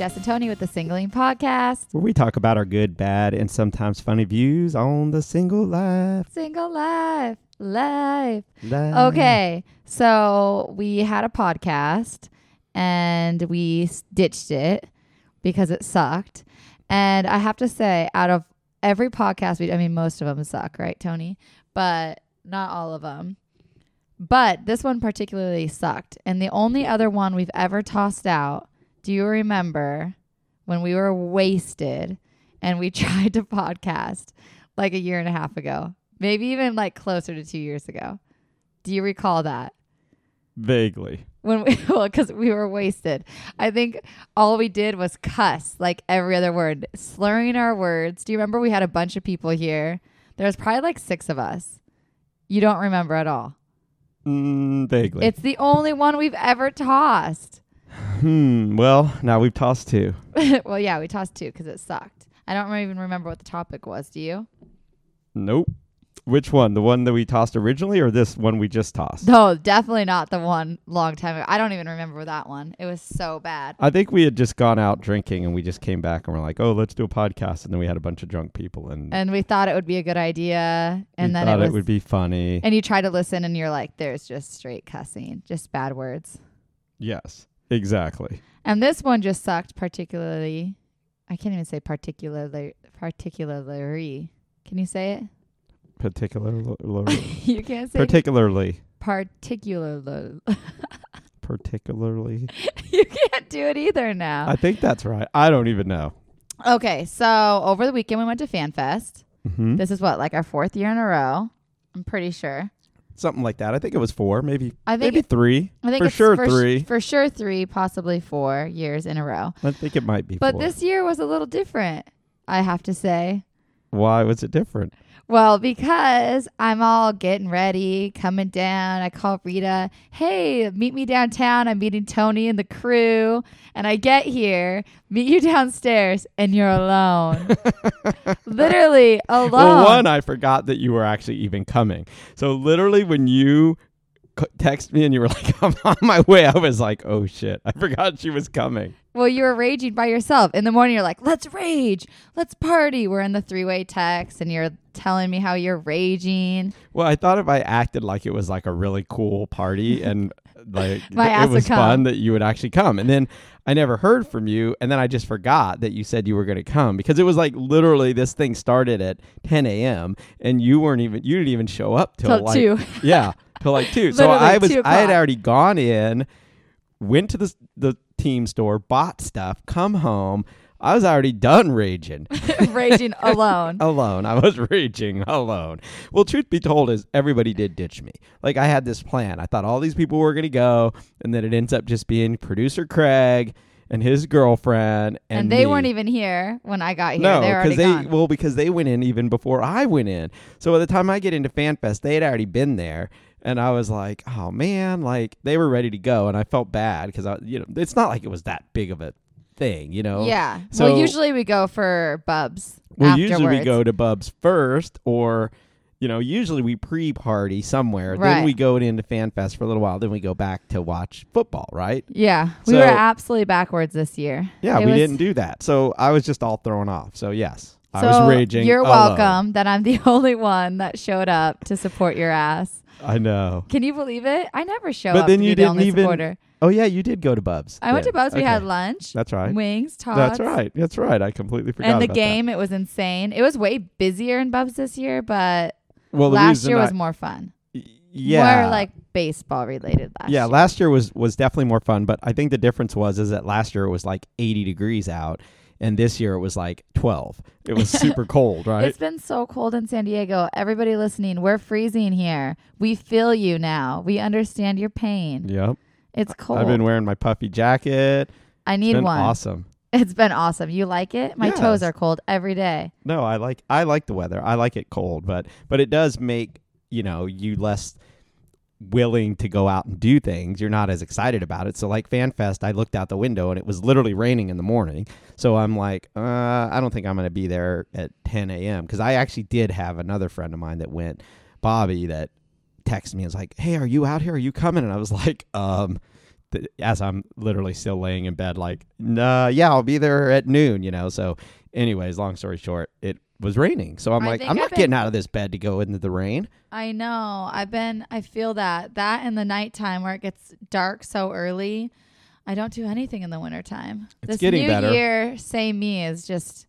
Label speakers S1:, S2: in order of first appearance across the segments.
S1: Jess and Tony with the Singling Podcast.
S2: where we talk about our good, bad, and sometimes funny views on the single life.
S1: Single life, life.
S2: life.
S1: Okay, so we had a podcast and we ditched it because it sucked. And I have to say, out of every podcast we, I mean, most of them suck, right, Tony? But not all of them. But this one particularly sucked. And the only other one we've ever tossed out, do you remember when we were wasted and we tried to podcast like a year and a half ago? Maybe even like closer to two years ago. Do you recall that?
S2: Vaguely.
S1: When we, well, because we were wasted. I think all we did was cuss like every other word, slurring our words. Do you remember we had a bunch of people here? There was probably like six of us. You don't remember at all.
S2: Mm, vaguely.
S1: It's the only one we've ever tossed.
S2: Hmm. Well, now we've tossed two.
S1: well, yeah, we tossed two because it sucked. I don't even remember what the topic was. Do you?
S2: Nope. Which one? The one that we tossed originally or this one we just tossed?
S1: No, definitely not the one long time ago. I don't even remember that one. It was so bad.
S2: I think we had just gone out drinking and we just came back and we're like, oh, let's do a podcast. And then we had a bunch of drunk people and,
S1: And we thought it would be a good idea. And then
S2: thought
S1: it was
S2: would be funny.
S1: And you try to listen and you're like, there's just straight cussing, just bad words.
S2: yes, exactly.
S1: And this one just sucked particularly. I can't even say particularly particularly. Can you say it?
S2: Particularly.
S1: you can't say
S2: particularly.
S1: particularly.
S2: Particularly.
S1: you can't do it either now.
S2: I think that's right. I don't even know.
S1: okay, so over the weekend we went to FanFest.
S2: hmm
S1: This is what, like our fourth year in a row. I'm pretty sure.
S2: Something like that. I think it was four, maybe
S1: I think
S2: maybe three.
S1: I think
S2: for sure
S1: for sh-
S2: three.
S1: for sure three, possibly four years in a row.
S2: I think it might be
S1: But
S2: four.
S1: this year was a little different, I have to say.
S2: Why was it different?
S1: Well, because I'm all getting ready, coming down. I call Rita, hey, meet me downtown. I'm meeting Tony and the crew. And I get here, meet you downstairs, and you're alone. Literally alone.
S2: Well, one, I forgot that you were actually even coming. So literally, when you text me and you were like, "I'm on my way," I was like, "Oh shit!" I forgot she was coming.
S1: well, you were raging by yourself. In the morning, you're like, let's rage. Let's party. We're in the three way text, and you're telling me how you're raging.
S2: Well, I thought if I acted like it was like a really cool party and like it was fun that you would actually come, and then I never heard from you, and then I just forgot that you said you were going to come because it was like literally this thing started at 10 a.m. and you weren't even you didn't even show up till,
S1: Till
S2: like
S1: two.
S2: yeah till like two. so I was I had already gone in, went to the the team store, bought stuff, come home. I was already done raging
S1: raging alone.
S2: alone. I was raging alone. Well, truth be told, is everybody did ditch me. Like I had this plan. I thought all these people were gonna go, and then it ends up just being producer Craig and his girlfriend, and,
S1: And, they
S2: me.
S1: weren't even here when I got here.
S2: No,
S1: they
S2: they well because they went in even before I went in. So by the time I get into FanFest, they had already been there, and I was like, oh man, like they were ready to go, and I felt bad because I, you know, it's not like it was that big of a thing, you know.
S1: Yeah.
S2: So-
S1: well, usually we go for bubs.
S2: Well,
S1: afterwards.
S2: usually we go to Bubs first, or you know, usually we pre-party somewhere.
S1: Right.
S2: Then we go into FanFest for a little while. Then we go back to watch football, right?
S1: Yeah, we
S2: So-
S1: were absolutely backwards this year.
S2: Yeah,
S1: It
S2: we
S1: was-
S2: didn't do that. So I was just all thrown off. So yes, I was raging.
S1: You're
S2: alone.
S1: welcome that I'm the only one that showed up to support your ass.
S2: I know.
S1: Can you believe it? I never show
S2: But
S1: up
S2: then
S1: to
S2: you didn't
S1: only
S2: even-
S1: supporter.
S2: Oh yeah, you did go to Bubs.
S1: I went to Bubs. We
S2: Okay.
S1: had lunch,
S2: That's right.
S1: wings, tots.
S2: That's right. That's right. I completely forgot.
S1: And the game, it was insane. It was way busier in Bubs this year, but
S2: Well,
S1: last year
S2: I-
S1: was more fun.
S2: yeah.
S1: More like baseball related last
S2: yeah,
S1: year.
S2: last year was was definitely more fun, but I think the difference was is that last year it was like 80 degrees out, and this year it was like 12. It was super cold, right?
S1: It's been so cold in San Diego. Everybody listening, we're freezing here. We feel you now. We understand your pain.
S2: yep.
S1: It's cold.
S2: I've been wearing my puffy jacket.
S1: I
S2: It's
S1: need
S2: been
S1: one.
S2: awesome.
S1: It's been awesome. You like it? My toes are cold every day.
S2: No, I like I like the weather. I like it cold, but but it does make you know you less willing to go out and do things. You're not as excited about it. So like FanFest, I looked out the window and it was literally raining in the morning. So I'm like, uh, I don't think I'm going to be there at 10 a.m. because I actually did have another friend of mine that went, Bobby, that texted me and was like, Hey, are you out here? Are you coming? And I was like, um. th- as I'm literally still laying in bed, like, nah, yeah, I'll be there at noon, you know. So, anyways, long story short, it was raining. So I'm
S1: I
S2: like, I'm not
S1: been-
S2: getting out of this bed to go into the rain.
S1: I know. I've been. I feel that that in the nighttime where it gets dark so early. I don't do anything in the wintertime.
S2: It's
S1: this
S2: getting
S1: new
S2: better.
S1: year, same me, is just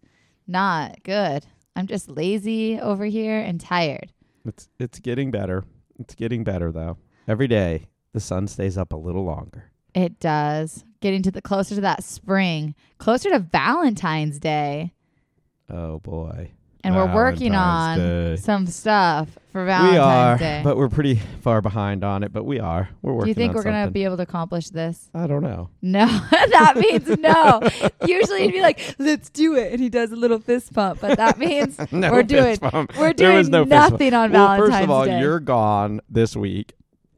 S1: not good. I'm just lazy over here and tired.
S2: It's it's getting better. It's getting better though. Every day the sun stays up a little longer.
S1: It does. Getting to the closer to that spring, closer to Valentine's Day,
S2: Oh boy.
S1: And we're working on
S2: Day.
S1: some stuff for Valentine's
S2: we are,
S1: Day.
S2: but we're pretty far behind on it. But we are. We're working.
S1: do you think we're gonna be able to accomplish this?
S2: I don't know.
S1: No, that means no. Usually he'd be like, "Let's do it," and he does a little fist pump, but that means
S2: no
S1: We're doing-
S2: bump.
S1: we're doing
S2: no
S1: nothing on
S2: well,
S1: Valentine's
S2: first of all,
S1: Day.
S2: you're gone this week,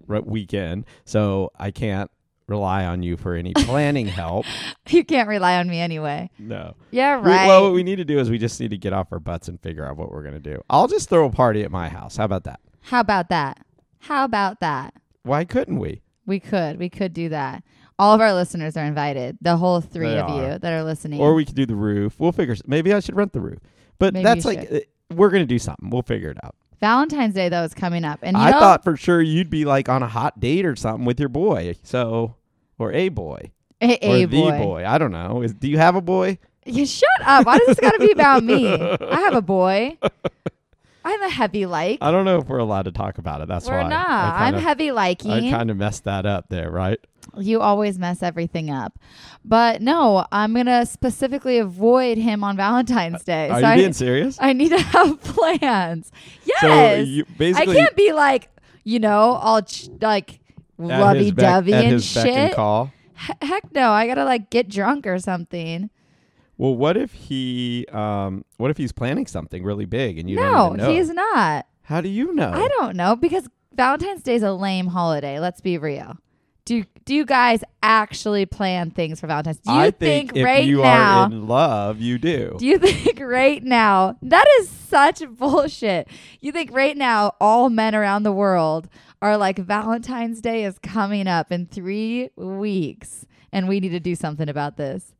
S2: right, weekend, so I can't rely on you for any planning help.
S1: you can't rely on me anyway.
S2: No.
S1: Yeah,
S2: We-
S1: right.
S2: well, what we need to do is we just need to get off our butts and figure out what we're gonna do. I'll just throw a party at my house. How about that?
S1: How about that? How about that?
S2: Why couldn't we?
S1: We could. We could do that. All of our listeners are invited. The whole three
S2: They
S1: of
S2: are.
S1: you that are listening.
S2: Or we could do the roof. We'll figure. Maybe I should rent the roof. But
S1: Maybe
S2: that's like uh, we're gonna do something. We'll figure it out.
S1: Valentine's Day though is coming up, and you
S2: I
S1: know,
S2: thought for sure you'd be like on a hot date or something with your boy. So, or a boy,
S1: a,
S2: or
S1: a
S2: the
S1: boy.
S2: boy. I don't know. Is do you have a boy?
S1: You shut up. Why does this got to be about me? I have a boy. I'm a heavy like.
S2: I don't know if we're allowed to talk about it. That's
S1: We're
S2: why.
S1: not.
S2: I
S1: I'm
S2: kinda,
S1: heavy
S2: I kind of messed that up there, right?
S1: You always mess everything up. But no, I'm going to specifically avoid him on Valentine's uh, Day.
S2: Are
S1: so
S2: you
S1: I,
S2: being serious?
S1: I need to have plans. Yes.
S2: So you
S1: I can't be like, you know, all ch- like lovey dovey and
S2: and
S1: shit.
S2: call.
S1: He- heck no. I got to like get drunk or something.
S2: Well, what if he? Um, what if he's planning something really big and you don't
S1: no,
S2: even know?
S1: he's not.
S2: How do you know?
S1: I don't know because Valentine's Day is a lame holiday. Let's be real. Do do you guys actually plan things for Valentine's? Do you
S2: I
S1: think,
S2: think, if
S1: right
S2: you
S1: now?
S2: are in love, you do.
S1: do you think right now that is such bullshit? You think right now all men around the world are like Valentine's Day is coming up in three weeks and we need to do something about this?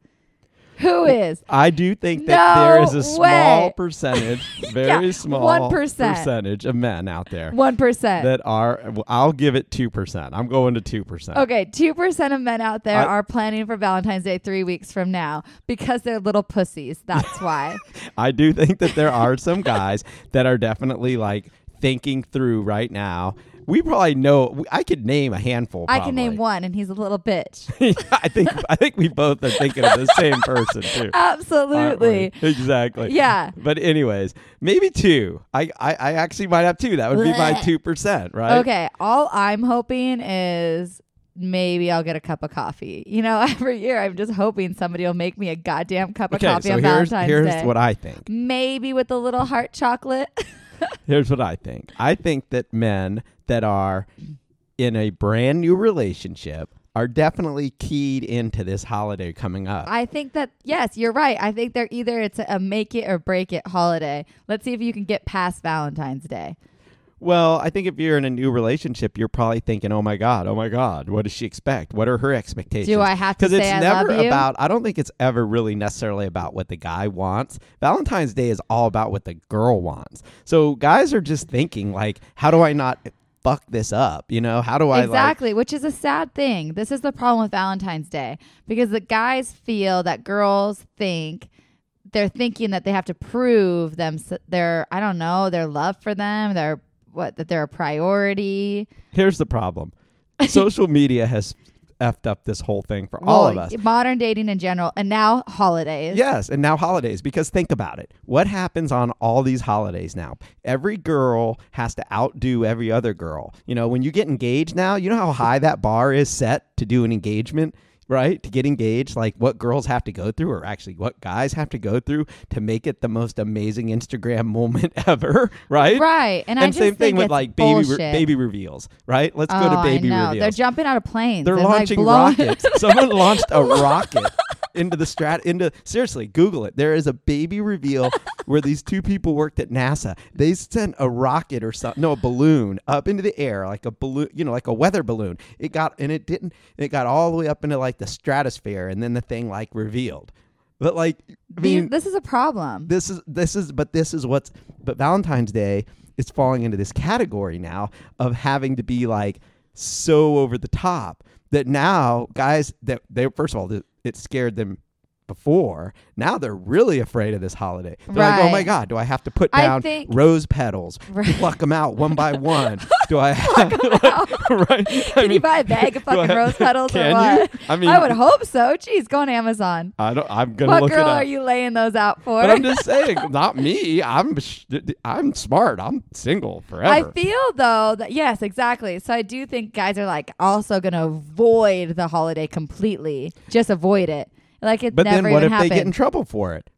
S1: Who is?
S2: I do think that there is a small
S1: way.
S2: percentage, very small
S1: 1%.
S2: percentage of men out there
S1: One percent.
S2: that are. well, I'll give it two percent. I'm going to two percent.
S1: Okay, two percent of men out there
S2: I-
S1: are planning for Valentine's Day three weeks from now because they're little pussies. That's why.
S2: I do think that there are some guys that are definitely like thinking through right now. We probably know. I could name a handful.
S1: I can name one, and he's a little bitch.
S2: I think. I think we both are thinking of the same person too.
S1: Absolutely.
S2: Exactly.
S1: Yeah.
S2: But anyways, maybe two. I, I, I actually might have two. That would be my two percent, right?
S1: Okay. All I'm hoping is maybe I'll get a cup of coffee. You know, every year I'm just hoping somebody will make me a goddamn cup of
S2: Okay,
S1: coffee
S2: so
S1: on
S2: here's
S1: Valentine's
S2: here's
S1: Day.
S2: Here's what I think.
S1: maybe with a little heart chocolate.
S2: Here's what I think. I think that men that are in a brand new relationship are definitely keyed into this holiday coming up.
S1: I think that yes, you're right. I think they're either it's a, make it or break it holiday. Let's see if you can get past Valentine's Day.
S2: well, I think if you're in a new relationship, you're probably thinking, "Oh my god, oh my god, what does she expect? What are her expectations?"
S1: Do I have to
S2: Because
S1: say
S2: it's
S1: I
S2: never
S1: love you?
S2: about. I don't think it's ever really necessarily about what the guy wants. Valentine's Day is all about what the girl wants. So guys are just thinking like, "How do I not fuck this up? You know, how do I like?"
S1: exactly, which is a sad thing. This is the problem with Valentine's Day because the guys feel that girls think they're thinking that they have to prove them their I don't know their love for them, their what that they're a priority.
S2: Here's the problem: social media has effed up this whole thing for all of us.
S1: modern dating in general, and now holidays.
S2: Yes, and now holidays because think about it. What happens on all these holidays now? Every girl has to outdo every other girl. You know, when you get engaged now, you know how high that bar is set to do an engagement, right? To get engaged, like what girls have to go through or actually what guys have to go through to make it the most amazing Instagram moment ever, right?
S1: Right, and, I
S2: And same thing with like baby re- baby reveals, right? Let's go
S1: Oh,
S2: to baby
S1: I know.
S2: reveals.
S1: They're jumping out of planes.
S2: They're
S1: like,
S2: launching
S1: blowing-
S2: rockets. Someone launched a rocket into the strat into seriously google it. There is a baby reveal where these two people worked at nasa. They sent a rocket or something no a balloon up into the air like a balloon you know like a weather balloon. It got and it didn't it got all the way up into like the stratosphere and then the thing like revealed. But like i mean
S1: this is a problem.
S2: this is this is but this is what's but Valentine's Day is falling into this category now of having to be like so over the top that now guys that they first of all it, it scared them before now they're really afraid of this holiday they're like oh my god do i have to put down
S1: think-
S2: rose petals
S1: Right.
S2: pluck them out one by one do i right
S1: Can you buy a bag of
S2: I
S1: fucking
S2: have-
S1: rose petals or
S2: can you? I mean-
S1: I would hope so. Jeez, go on Amazon.
S2: i don't i'm gonna
S1: What
S2: look it
S1: girl are you laying those out for?
S2: but i'm just saying not me i'm i'm smart i'm single forever
S1: I feel though that yes, exactly. So I do think guys are like also gonna avoid the holiday completely. Just avoid it. Like it
S2: But
S1: never
S2: then what
S1: even
S2: if
S1: happened.
S2: they get in trouble for it?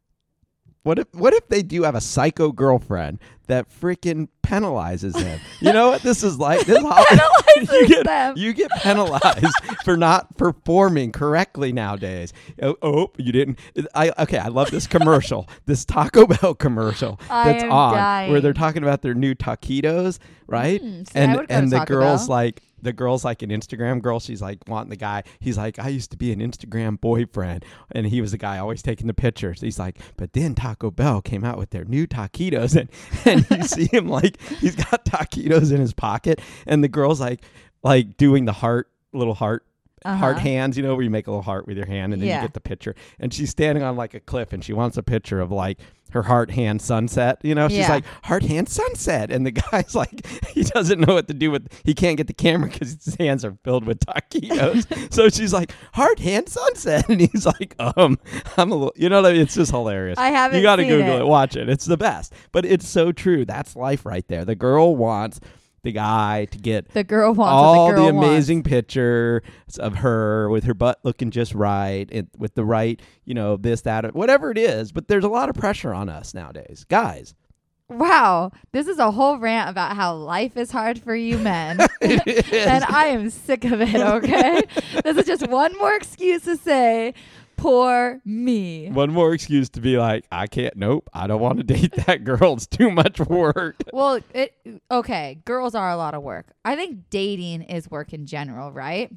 S2: What if what if they do have a psycho girlfriend that freaking penalizes them? You know what this is like? This holiday, you
S1: Penalizes
S2: get
S1: them.
S2: you get penalized for not performing correctly nowadays. Oh, oh, you didn't. I okay. I love this commercial. this Taco Bell commercial
S1: I
S2: that's
S1: am
S2: on where they're talking about their new taquitos, right?
S1: Mm, see,
S2: and
S1: would go to
S2: and the
S1: Taco
S2: girls
S1: Bell.
S2: like the girl's like an Instagram girl. She's like wanting the guy. He's like, I used to be an Instagram boyfriend, and he was the guy always taking the pictures. He's like, but then Taco Bell came out with their new taquitos, and and you see him like he's got taquitos in his pocket, and the girl's like like doing the heart little heart. Heart
S1: Uh-huh.
S2: hands, you know, where you make a little heart with your hand and then
S1: Yeah.
S2: you get the picture. And she's standing on like a cliff and she wants a picture of like her heart hand sunset. You know, she's
S1: Yeah.
S2: like, heart hand sunset. And the guy's like, he doesn't know what to do with, he can't get the camera because his hands are filled with taquitos. so she's like, heart hand sunset. And he's like, um, I'm a little, you know what I mean? It's just hilarious.
S1: I haven't
S2: You got to Google
S1: it.
S2: it. watch it. It's the best. But it's so true. That's life right there. The girl wants the guy to get
S1: The girl wants
S2: all
S1: the
S2: the
S1: wants.
S2: amazing pictures of her with her butt looking just right and with the right, you know, this, that, whatever it is. But there's a lot of pressure on us nowadays. Guys.
S1: Wow, this is a whole rant about how life is hard for you men. And I am sick of it, okay? this is just one more excuse to say, poor me.
S2: One more excuse to be like, I can't, nope, I don't want to date that girl. It's too much work.
S1: Well, it okay, girls are a lot of work. I think dating is work in general, right?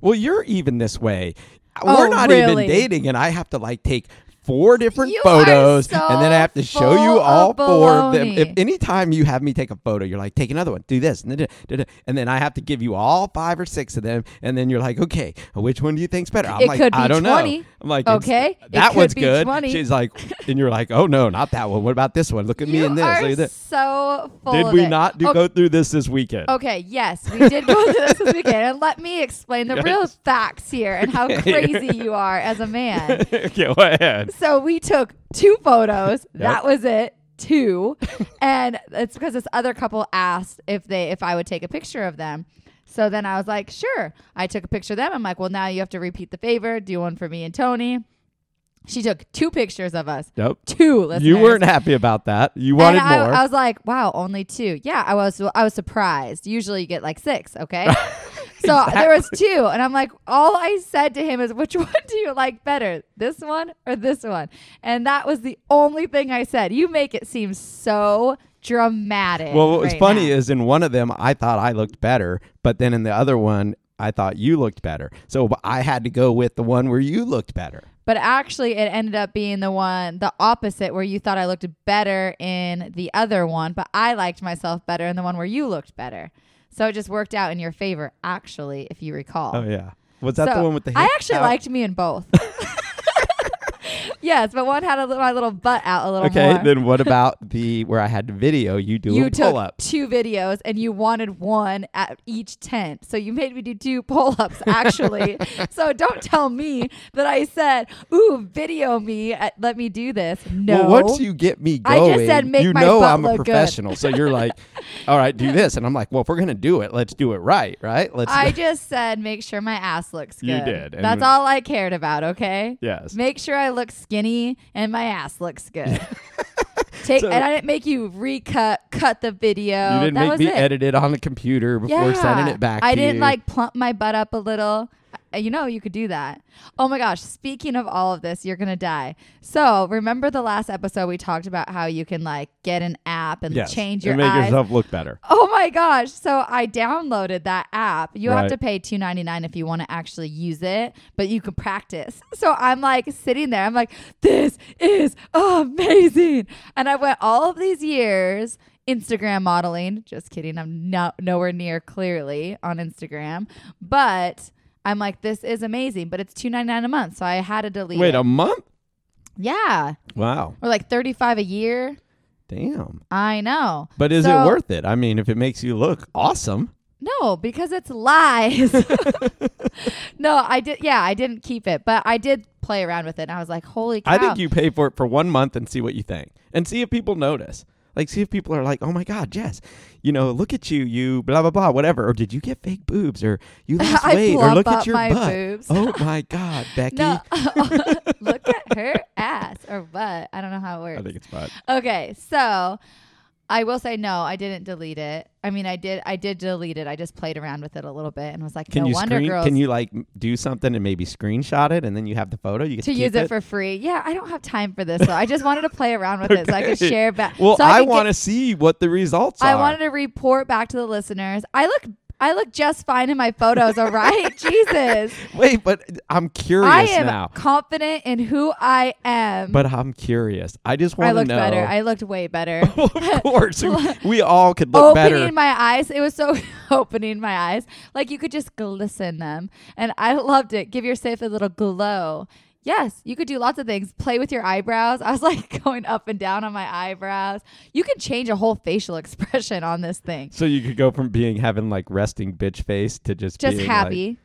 S2: Well, you're even this way.
S1: Oh,
S2: We're not
S1: really?
S2: even dating, and I have to like take four different
S1: You
S2: photos,
S1: so
S2: and then I have to show you all four of them. If anytime you have me take a photo, you're like, take another one, do this, and then, da- da- and then I have to give you all five or six of them, and then you're like, okay, which one do you think's better? I'm
S1: It
S2: like,
S1: could
S2: I
S1: be
S2: don't
S1: 20.
S2: know. I'm like,
S1: Okay,
S2: that one's good.
S1: 20.
S2: She's like, and you're like, oh no, not that one. What about this one? Look at me in this.
S1: are
S2: this.
S1: so full
S2: Did we
S1: it.
S2: not do
S1: Okay,
S2: go through this this weekend?
S1: Okay, yes, we did go through this this weekend, and let me explain the real facts here and how crazy you are as a man.
S2: okay, go ahead.
S1: So we took two photos. That was it. Two. and it's because this other couple asked if they if I would take a picture of them. So then I was like, sure. I took a picture of them. I'm like, well, now you have to repeat the favor. Do one for me and Tony. She took two pictures of us.
S2: Nope.
S1: Two. Listeners.
S2: You weren't happy about that. You wanted
S1: and I,
S2: more.
S1: I was like, wow, only two. Yeah, I was I was surprised. Usually you get like six, okay? so there was two, and I'm like, all I said to him is, which one do you like better, this one or this one? And that was the only thing I said. You make it seem so dramatic.
S2: Well, what was
S1: right
S2: funny
S1: now.
S2: is in one of them, I thought I looked better, but then in the other one, I thought you looked better. So I had to go with the one where you looked better.
S1: But actually, it ended up being the one, the opposite, where you thought I looked better in the other one, but I liked myself better in the one where you looked better. So it just worked out in your favor, actually, if you recall.
S2: Oh yeah, was that the one with the?
S1: Hair?
S2: I
S1: actually
S2: out?
S1: liked me in both. yes, but one had a, my little butt out a little
S2: Okay,
S1: more.
S2: then what about the where I had to video you do
S1: you
S2: a
S1: took
S2: pull up?
S1: two videos and you wanted one at each tent. So you made me do two pull ups, actually. so don't tell me that I said, ooh, video me, at, let me do this. No.
S2: Well, once you get me
S1: I
S2: going,
S1: just said make
S2: you
S1: my
S2: know
S1: butt
S2: I'm a professional. so you're like, all right, do this, and I'm like, well, if we're gonna do it, let's do it right, right? Let's.
S1: I just said make sure my ass looks good.
S2: You did,
S1: That's all I cared about, okay?
S2: yes.
S1: Make sure I look skinny and my ass looks good. Take
S2: So-
S1: and I didn't make you recut cut the video.
S2: you didn't
S1: that
S2: make me
S1: it.
S2: edit it on the computer before
S1: yeah.
S2: sending it back.
S1: I didn't
S2: you.
S1: like plump my butt up a little. Uh, you know you could do that. Oh my gosh, speaking of all of this, you're going to die. So, remember the last episode we talked about how you can like get an app and
S2: Yes.
S1: change
S2: and
S1: your
S2: make
S1: eyes.
S2: yourself look better.
S1: Oh my gosh. So I downloaded that app. You have to pay two ninety nine if you want to actually use it, but you can practice. So I'm like sitting there, I'm like, this is amazing. And I went all of these years Instagram modeling. Just kidding. I'm no, nowhere near clearly on Instagram. But I'm like, this is amazing. But it's two ninety nine a month. So I had to delete
S2: Wait,
S1: it.
S2: a month?
S1: yeah.
S2: Wow.
S1: Or like thirty five a year.
S2: Damn.
S1: I know.
S2: But is
S1: So-
S2: it worth it? I mean, if it makes you look awesome.
S1: No, because it's lies. no, I did. Yeah, I didn't keep it, but I did play around with it. And I was like, holy cow.
S2: I think you pay for it for one month and see what you think, and see if people notice. Like, see if people are like, "Oh my God, Jess, you know, look at you, you blah blah blah, whatever." Or did you get fake boobs? Or you lost weight? Or look at your butt.
S1: boobs.
S2: Oh my God, Becky.
S1: no, look at her ass or butt. I don't know how it works.
S2: I think it's butt.
S1: Okay, so I will say no, I didn't delete it. I mean, I did. I did delete it. I just played around with it a little bit and was like,
S2: Can
S1: no
S2: you
S1: wonder
S2: screen?
S1: girls
S2: Can you like do something and maybe screenshot it, and then you have the photo? You get
S1: to
S2: to,
S1: use
S2: keep
S1: it for free. Yeah, I don't have time for this though. I just wanted to play around with it so I could share back.
S2: Well,
S1: so
S2: I,
S1: get-
S2: want to see what the results are.
S1: I
S2: are.
S1: wanted to report back to the listeners. I look I look just fine in my photos, all right? Jesus.
S2: Wait, but I'm curious
S1: I am
S2: now.
S1: confident in who I am.
S2: But I'm curious. I just want to know.
S1: I looked better. I looked way better.
S2: of course, we, all could look
S1: opening
S2: better.
S1: my eyes. It was so opening my eyes. Like you could just glisten them. And I loved it. Give yourself a little glow. Yes, you could do lots of things. Play with your eyebrows. I was like going up and down on my eyebrows. You can change a whole facial expression on this thing.
S2: So you could go from being having like resting bitch face to just
S1: Just
S2: being,
S1: happy.
S2: like,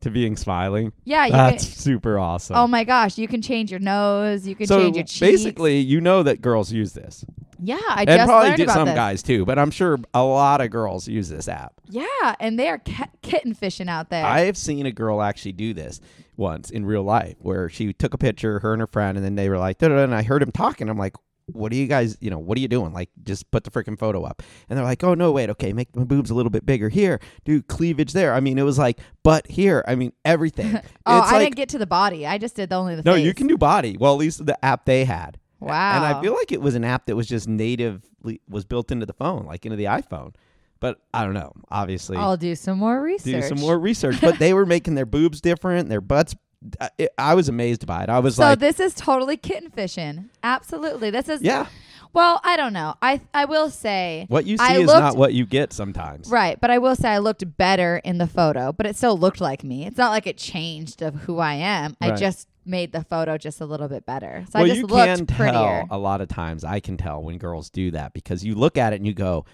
S2: to being smiling.
S1: yeah, you
S2: That's
S1: can
S2: super awesome.
S1: Oh my gosh, you can change your nose, you can
S2: so
S1: change your cheeks.
S2: basically, you know that girls use this,
S1: yeah, I
S2: and
S1: just
S2: probably
S1: learned
S2: do
S1: about
S2: some
S1: this.
S2: guys too. But I'm sure a lot of girls use this app.
S1: Yeah, and they are ki- kitten fishing out there.
S2: I have seen a girl actually do this once in real life, where she took a picture, her and her friend, and then they were like, and I heard him talking. I'm like, "What are you guys? You know, what are you doing? Like, just put the freaking photo up." And they're like, "Oh no, wait, okay, make my boobs a little bit bigger here, do cleavage there." I mean, it was like butt here. I mean, everything.
S1: oh,
S2: it's
S1: I
S2: like,
S1: didn't get to the body. I just did the only the
S2: no,
S1: face.
S2: you can do body. Well, at least the app they had.
S1: Wow.
S2: And I feel like it was an app that was just natively was built into the phone, like into the iPhone. But I don't know. Obviously,
S1: I'll do some more research.
S2: do some more research. but they were making their boobs different, their butts. I, it, I was amazed by it. I was like
S1: So
S2: like,
S1: this is totally kitten fishing. Absolutely. This is
S2: yeah,
S1: Well, I don't know. I I will say
S2: what you see
S1: I
S2: is
S1: looked-
S2: not what you get sometimes.
S1: Right, but I will say I looked better in the photo, but it still looked like me. It's not like it changed of who I am. I just made the photo just a little bit better. So
S2: well,
S1: I just
S2: you
S1: looked
S2: can
S1: prettier.
S2: tell a lot of times. I can tell when girls do that because you look at it and you go,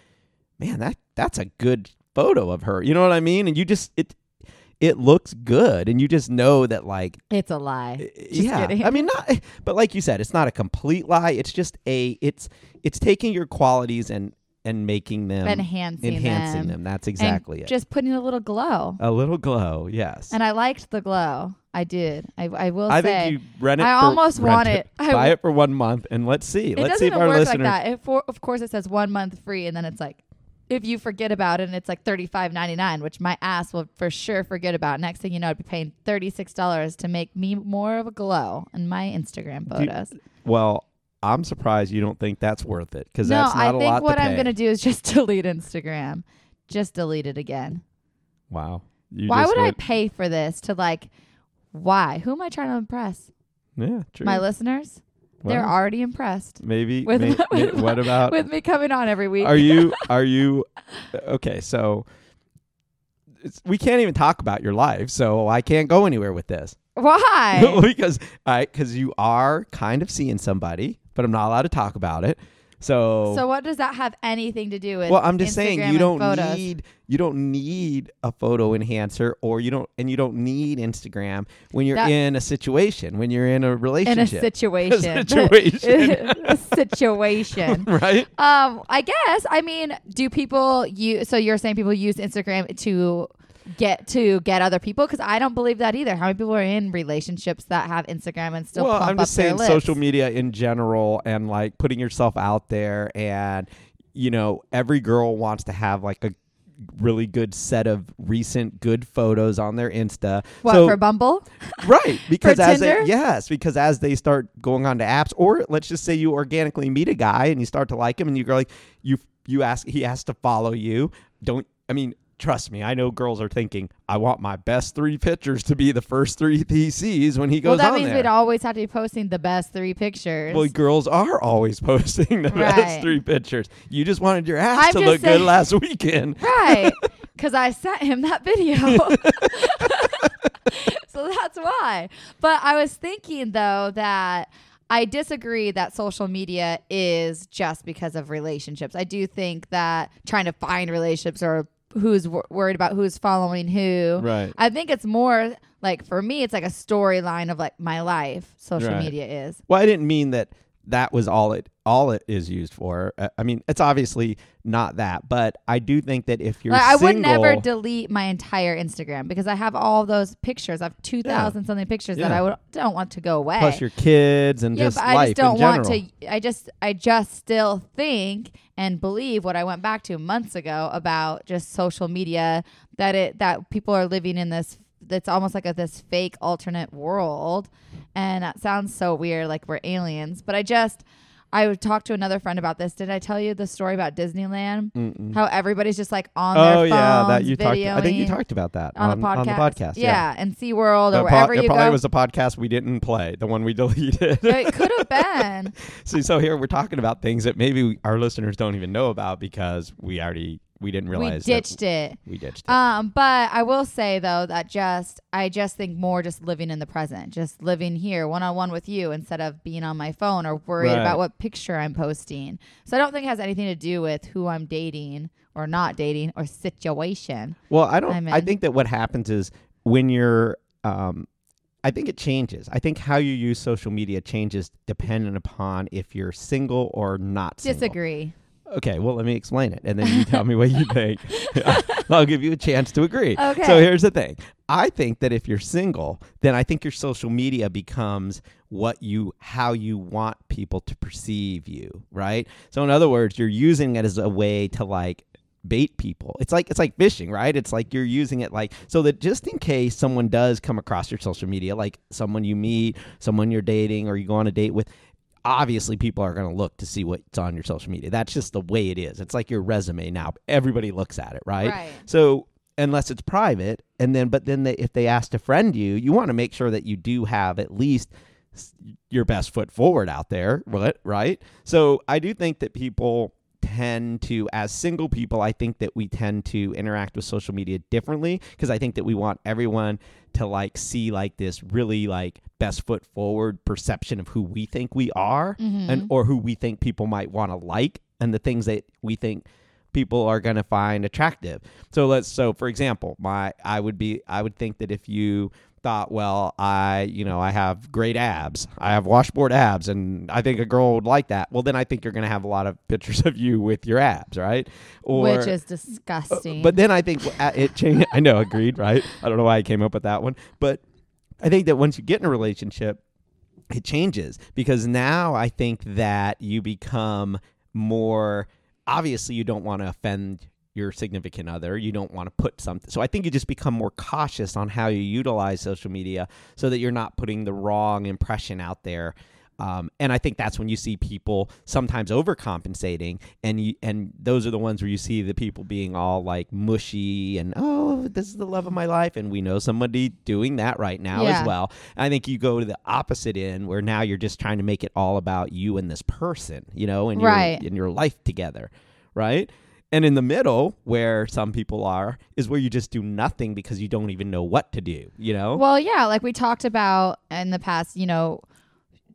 S2: "Man, that that's a good photo of her." You know what I mean? And you just it it looks good, and you just know that like
S1: It's a lie. Eh, just
S2: yeah
S1: kidding.
S2: i mean not but like you said it's not a complete lie it's just a it's it's taking your qualities and and making them
S1: enhancing,
S2: enhancing
S1: them.
S2: them, that's
S1: and
S2: exactly it
S1: Just putting a little glow.
S2: a little glow yes
S1: And I liked the glow. I did. I, I will
S2: I
S1: say.
S2: think you rent it
S1: I
S2: for,
S1: almost want it. I
S2: buy it for one month and let's see
S1: it
S2: let's see if our
S1: work
S2: listeners
S1: like that. It for, of course, it says one month free, and then it's like, if you forget about it, and it's like thirty five ninety nine, which my ass will for sure forget about. Next thing you know, I'd be paying thirty six dollars to make me more of a glow in my Instagram
S2: Do you-
S1: photos.
S2: well i'm surprised you don't think that's worth it because
S1: no,
S2: that's not
S1: I
S2: a
S1: think
S2: lot
S1: what
S2: to
S1: I'm gonna do is just delete Instagram, just delete it again.
S2: wow you
S1: why would I pay for this? To like, why? Who am I trying to impress?
S2: yeah true
S1: My listeners? They're already impressed
S2: maybe
S1: with
S2: may-
S1: my-
S2: may- what about
S1: with me coming on every week.
S2: are you are you uh, okay so it's, we can't even talk about your life so i can't go anywhere with this
S1: Why?
S2: because i because you are kind of seeing somebody but i'm not allowed to talk about it so,
S1: So what does that have anything to do with?
S2: well i'm just saying you don't
S1: photos?
S2: need you don't need a photo enhancer or you don't and you don't need instagram when you're
S1: That-
S2: in a situation when you're in a
S1: in a
S2: relationship
S1: situation.
S2: situation.
S1: a situation.
S2: right
S1: Um, I guess. I mean, do people use? So you're saying people use Instagram to get to get other people? Because I don't believe that either. How many people are in relationships that have Instagram and still
S2: well i'm just saying social media in general and like putting yourself out there and you know every girl wants to have like a really good set of recent good photos on their Insta.
S1: What
S2: so,
S1: for Bumble?
S2: right because as they, yes because as they start going on to apps or let's just say you organically meet a guy and you start to like him and you go like you you ask he has to follow you don't i mean trust me i know girls are thinking i want my best three pictures to be the first three he sees when he goes.
S1: Well,
S2: that
S1: means
S2: there
S1: we'd always have to be posting the best three pictures.
S2: well, girls are always posting the
S1: Right.
S2: best three pictures. You just wanted your ass
S1: I'm
S2: to look
S1: saying-
S2: good last weekend.
S1: right. Because I sent him that video. so that's why. But I was thinking, though, that I disagree that social media is just because of relationships. I do think that trying to find relationships or who's worried about who's following who.
S2: Right.
S1: I think it's more like for me, it's like a storyline of like my life. Social
S2: Right.
S1: media is.
S2: Well, I didn't mean that that was all it all it is used for. Uh, I mean, it's obviously not that, but I do think that if you're
S1: Like, I would
S2: single,
S1: never delete my entire Instagram because I have all those pictures. I have two thousand something pictures that
S2: Yeah.
S1: I would, don't want to go away.
S2: plus your kids and
S1: yeah,
S2: just
S1: but I
S2: life
S1: just don't
S2: in
S1: want
S2: general.
S1: to. I just, I just still think and believe what I went back to months ago about just social media that it that people are living in this. It's almost like a this fake alternate world, and that sounds so weird, like we're aliens. But I just, I would talk to another friend about this. Did I tell you the story about Disneyland?
S2: Mm-mm.
S1: How everybody's just like on
S2: Oh
S1: their phones,
S2: yeah, that you talked. I think you talked about that
S1: on,
S2: on,
S1: the podcast.
S2: on the podcast.
S1: yeah, and SeaWorld
S2: The
S1: or
S2: po-
S1: wherever
S2: it
S1: you
S2: probably
S1: go.
S2: was a podcast we didn't play, the one we deleted.
S1: it could have been.
S2: See, so here we're talking about things that maybe our listeners don't even know about because we already we didn't realize we
S1: ditched
S2: that
S1: it.
S2: we ditched it.
S1: Um, but I will say though that just I just think more just living in the present, just living here one on one with you instead of being on my phone or worried
S2: Right.
S1: about what picture I'm posting. So I don't think it has anything to do with who I'm dating or not dating or situation.
S2: Well, I don't. I
S1: in.
S2: think that what happens is when you're. Um, I think it changes. I think how you use social media changes dependent upon if you're single or not. Single.
S1: Disagree.
S2: Okay, well, let me explain it, and then you tell me what you think. I'll give you a chance to agree.
S1: Okay.
S2: So here's the thing. I think that if you're single, then I think your social media becomes what you how you want people to perceive you, right? So in other words, you're using it as a way to like bait people. It's like it's like fishing, right? It's like you're using it like so that just in case someone does come across your social media, like someone you meet, someone you're dating or you go on a date with, obviously people are going to look to see what's on your social media. That's just the way it is. It's like your resume now. Everybody looks at it, right?
S1: Right.
S2: So unless it's private, and then but then they, if they ask to friend you, you want to make sure that you do have at least your best foot forward out there, right? Right. So I do think that people tend to as single people i think that we tend to interact with social media differently because i think that we want everyone to like see like this really like best foot forward perception of who we think we are
S1: Mhm.
S2: and or who we think people might want to like and the things that we think people are going to find attractive. So let's so for example, my I would be I would think that if you thought, well, I, you know, I have great abs. I have washboard abs and I think a girl would like that. Well, then I think you're going to have a lot of pictures of you with your abs, right? Or
S1: Which is disgusting.
S2: but then I think uh, it changed. I know, agreed, right? I don't know why I came up with that one, but I think that once you get in a relationship, it changes because now I think that you become more. Obviously, you don't want to offend your significant other. You don't want to put something. So I think you just become more cautious on how you utilize social media so that you're not putting the wrong impression out there. Um, and I think that's when you see people sometimes overcompensating, and you and those are the ones where you see the people being all like mushy and oh, this is the love of my life, and we know somebody doing that right now
S1: Yeah.
S2: as well. I think you go to the opposite end where now you're just trying to make it all about you and this person, you know, and
S1: Right.
S2: your and your life together, right? And in the middle, where some people are, is where you just do nothing because you don't even know what to do, you know?
S1: Well, yeah, like we talked about in the past, you know,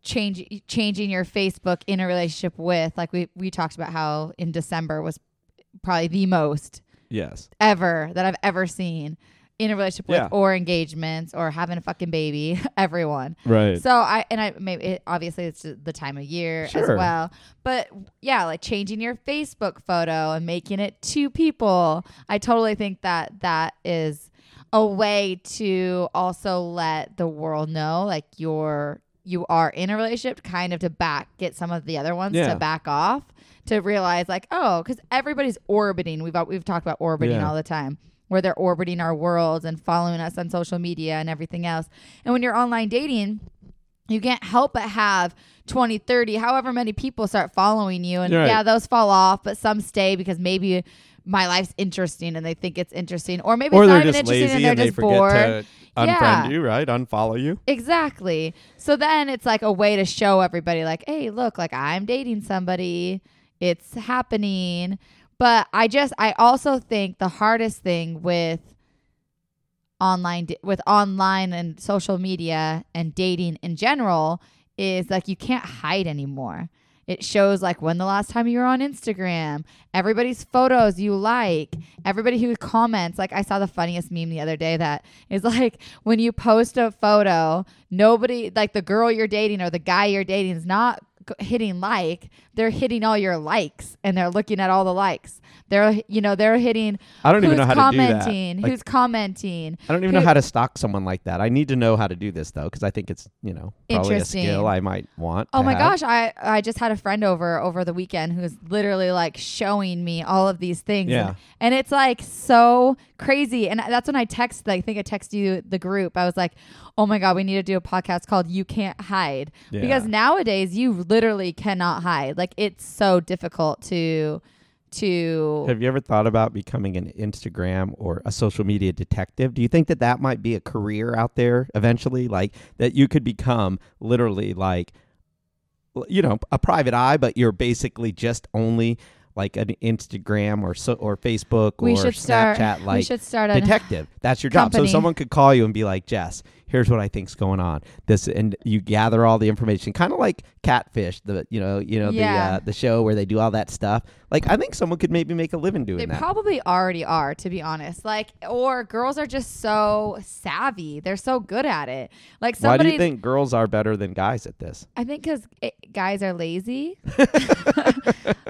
S1: change changing your Facebook in a relationship with, like we we talked about how in December was probably the most
S2: yes.
S1: ever that I've ever seen in a relationship
S2: Yeah.
S1: with or engagements or having a fucking baby, everyone.
S2: Right.
S1: So I and I maybe it, obviously it's the time of year
S2: Sure.
S1: as well. But yeah, like changing your Facebook photo and making it two people. I totally think that that is a way to also let the world know like you're you are in a relationship kind of to back get some of the other ones
S2: Yeah.
S1: to back off to realize like oh because everybody's orbiting we've we've talked about orbiting
S2: Yeah.
S1: all the time where they're orbiting our worlds and following us on social media and everything else and when you're online dating you can't help but have 20 30 however many people start following you and
S2: Right.
S1: yeah those fall off but some stay because maybe my life's interesting and they think it's interesting or maybe
S2: or
S1: it's
S2: they're
S1: not even interesting
S2: lazy
S1: and they're
S2: and they
S1: just
S2: forget
S1: bored
S2: to unfriend
S1: Yeah.
S2: you, right? Unfollow you.
S1: Exactly. So then it's like a way to show everybody, like, hey, look, like I'm dating somebody. It's happening. But I just, I also think the hardest thing with online, with online and social media and dating in general is like you can't hide anymore. It shows like when the last time you were on Instagram, everybody's photos you like, everybody who comments. Like I saw the funniest meme the other day that is like when you post a photo, nobody like the girl you're dating or the guy you're dating is not hitting like, they're hitting all your likes and they're looking at all the likes. They're you know, they're hitting
S2: I don't even
S1: who's
S2: know how to do that.
S1: commenting,
S2: Like,
S1: who's commenting.
S2: I don't even
S1: who-
S2: know how to stalk someone like that. I need to know how to do this though, because I think it's you know probably a skill I might want.
S1: Oh my
S2: have.
S1: gosh, I I just had a friend over over the weekend who's literally like showing me all of these things.
S2: Yeah.
S1: And, and it's like so crazy. And that's when I text I think I texted you the group. I was like, "Oh my god, we need to do a podcast called You Can't Hide." Because nowadays you literally cannot hide. Like it's so difficult to to
S2: Have you ever thought about becoming an Instagram or a social media detective? Do you think that that might be a career out there eventually? Like that you could become literally like, you know, a private eye, but you're basically just only like an Instagram or so or Facebook
S1: we
S2: or
S1: should start
S2: Snapchat
S1: we
S2: like
S1: should start a
S2: detective. That's your job. So someone could call you and be like, Jess, here's what I think's going on. This and you gather all the information, kind of like Catfish, the you know, you know
S1: Yeah.
S2: the uh, the show where they do all that stuff. Like I think someone could maybe make a living doing
S1: They
S2: that.
S1: They probably already are, to be honest. Like, or girls are just so savvy; they're so good at it. Like
S2: Why do you think girls are better than guys at this?
S1: I think because guys are lazy.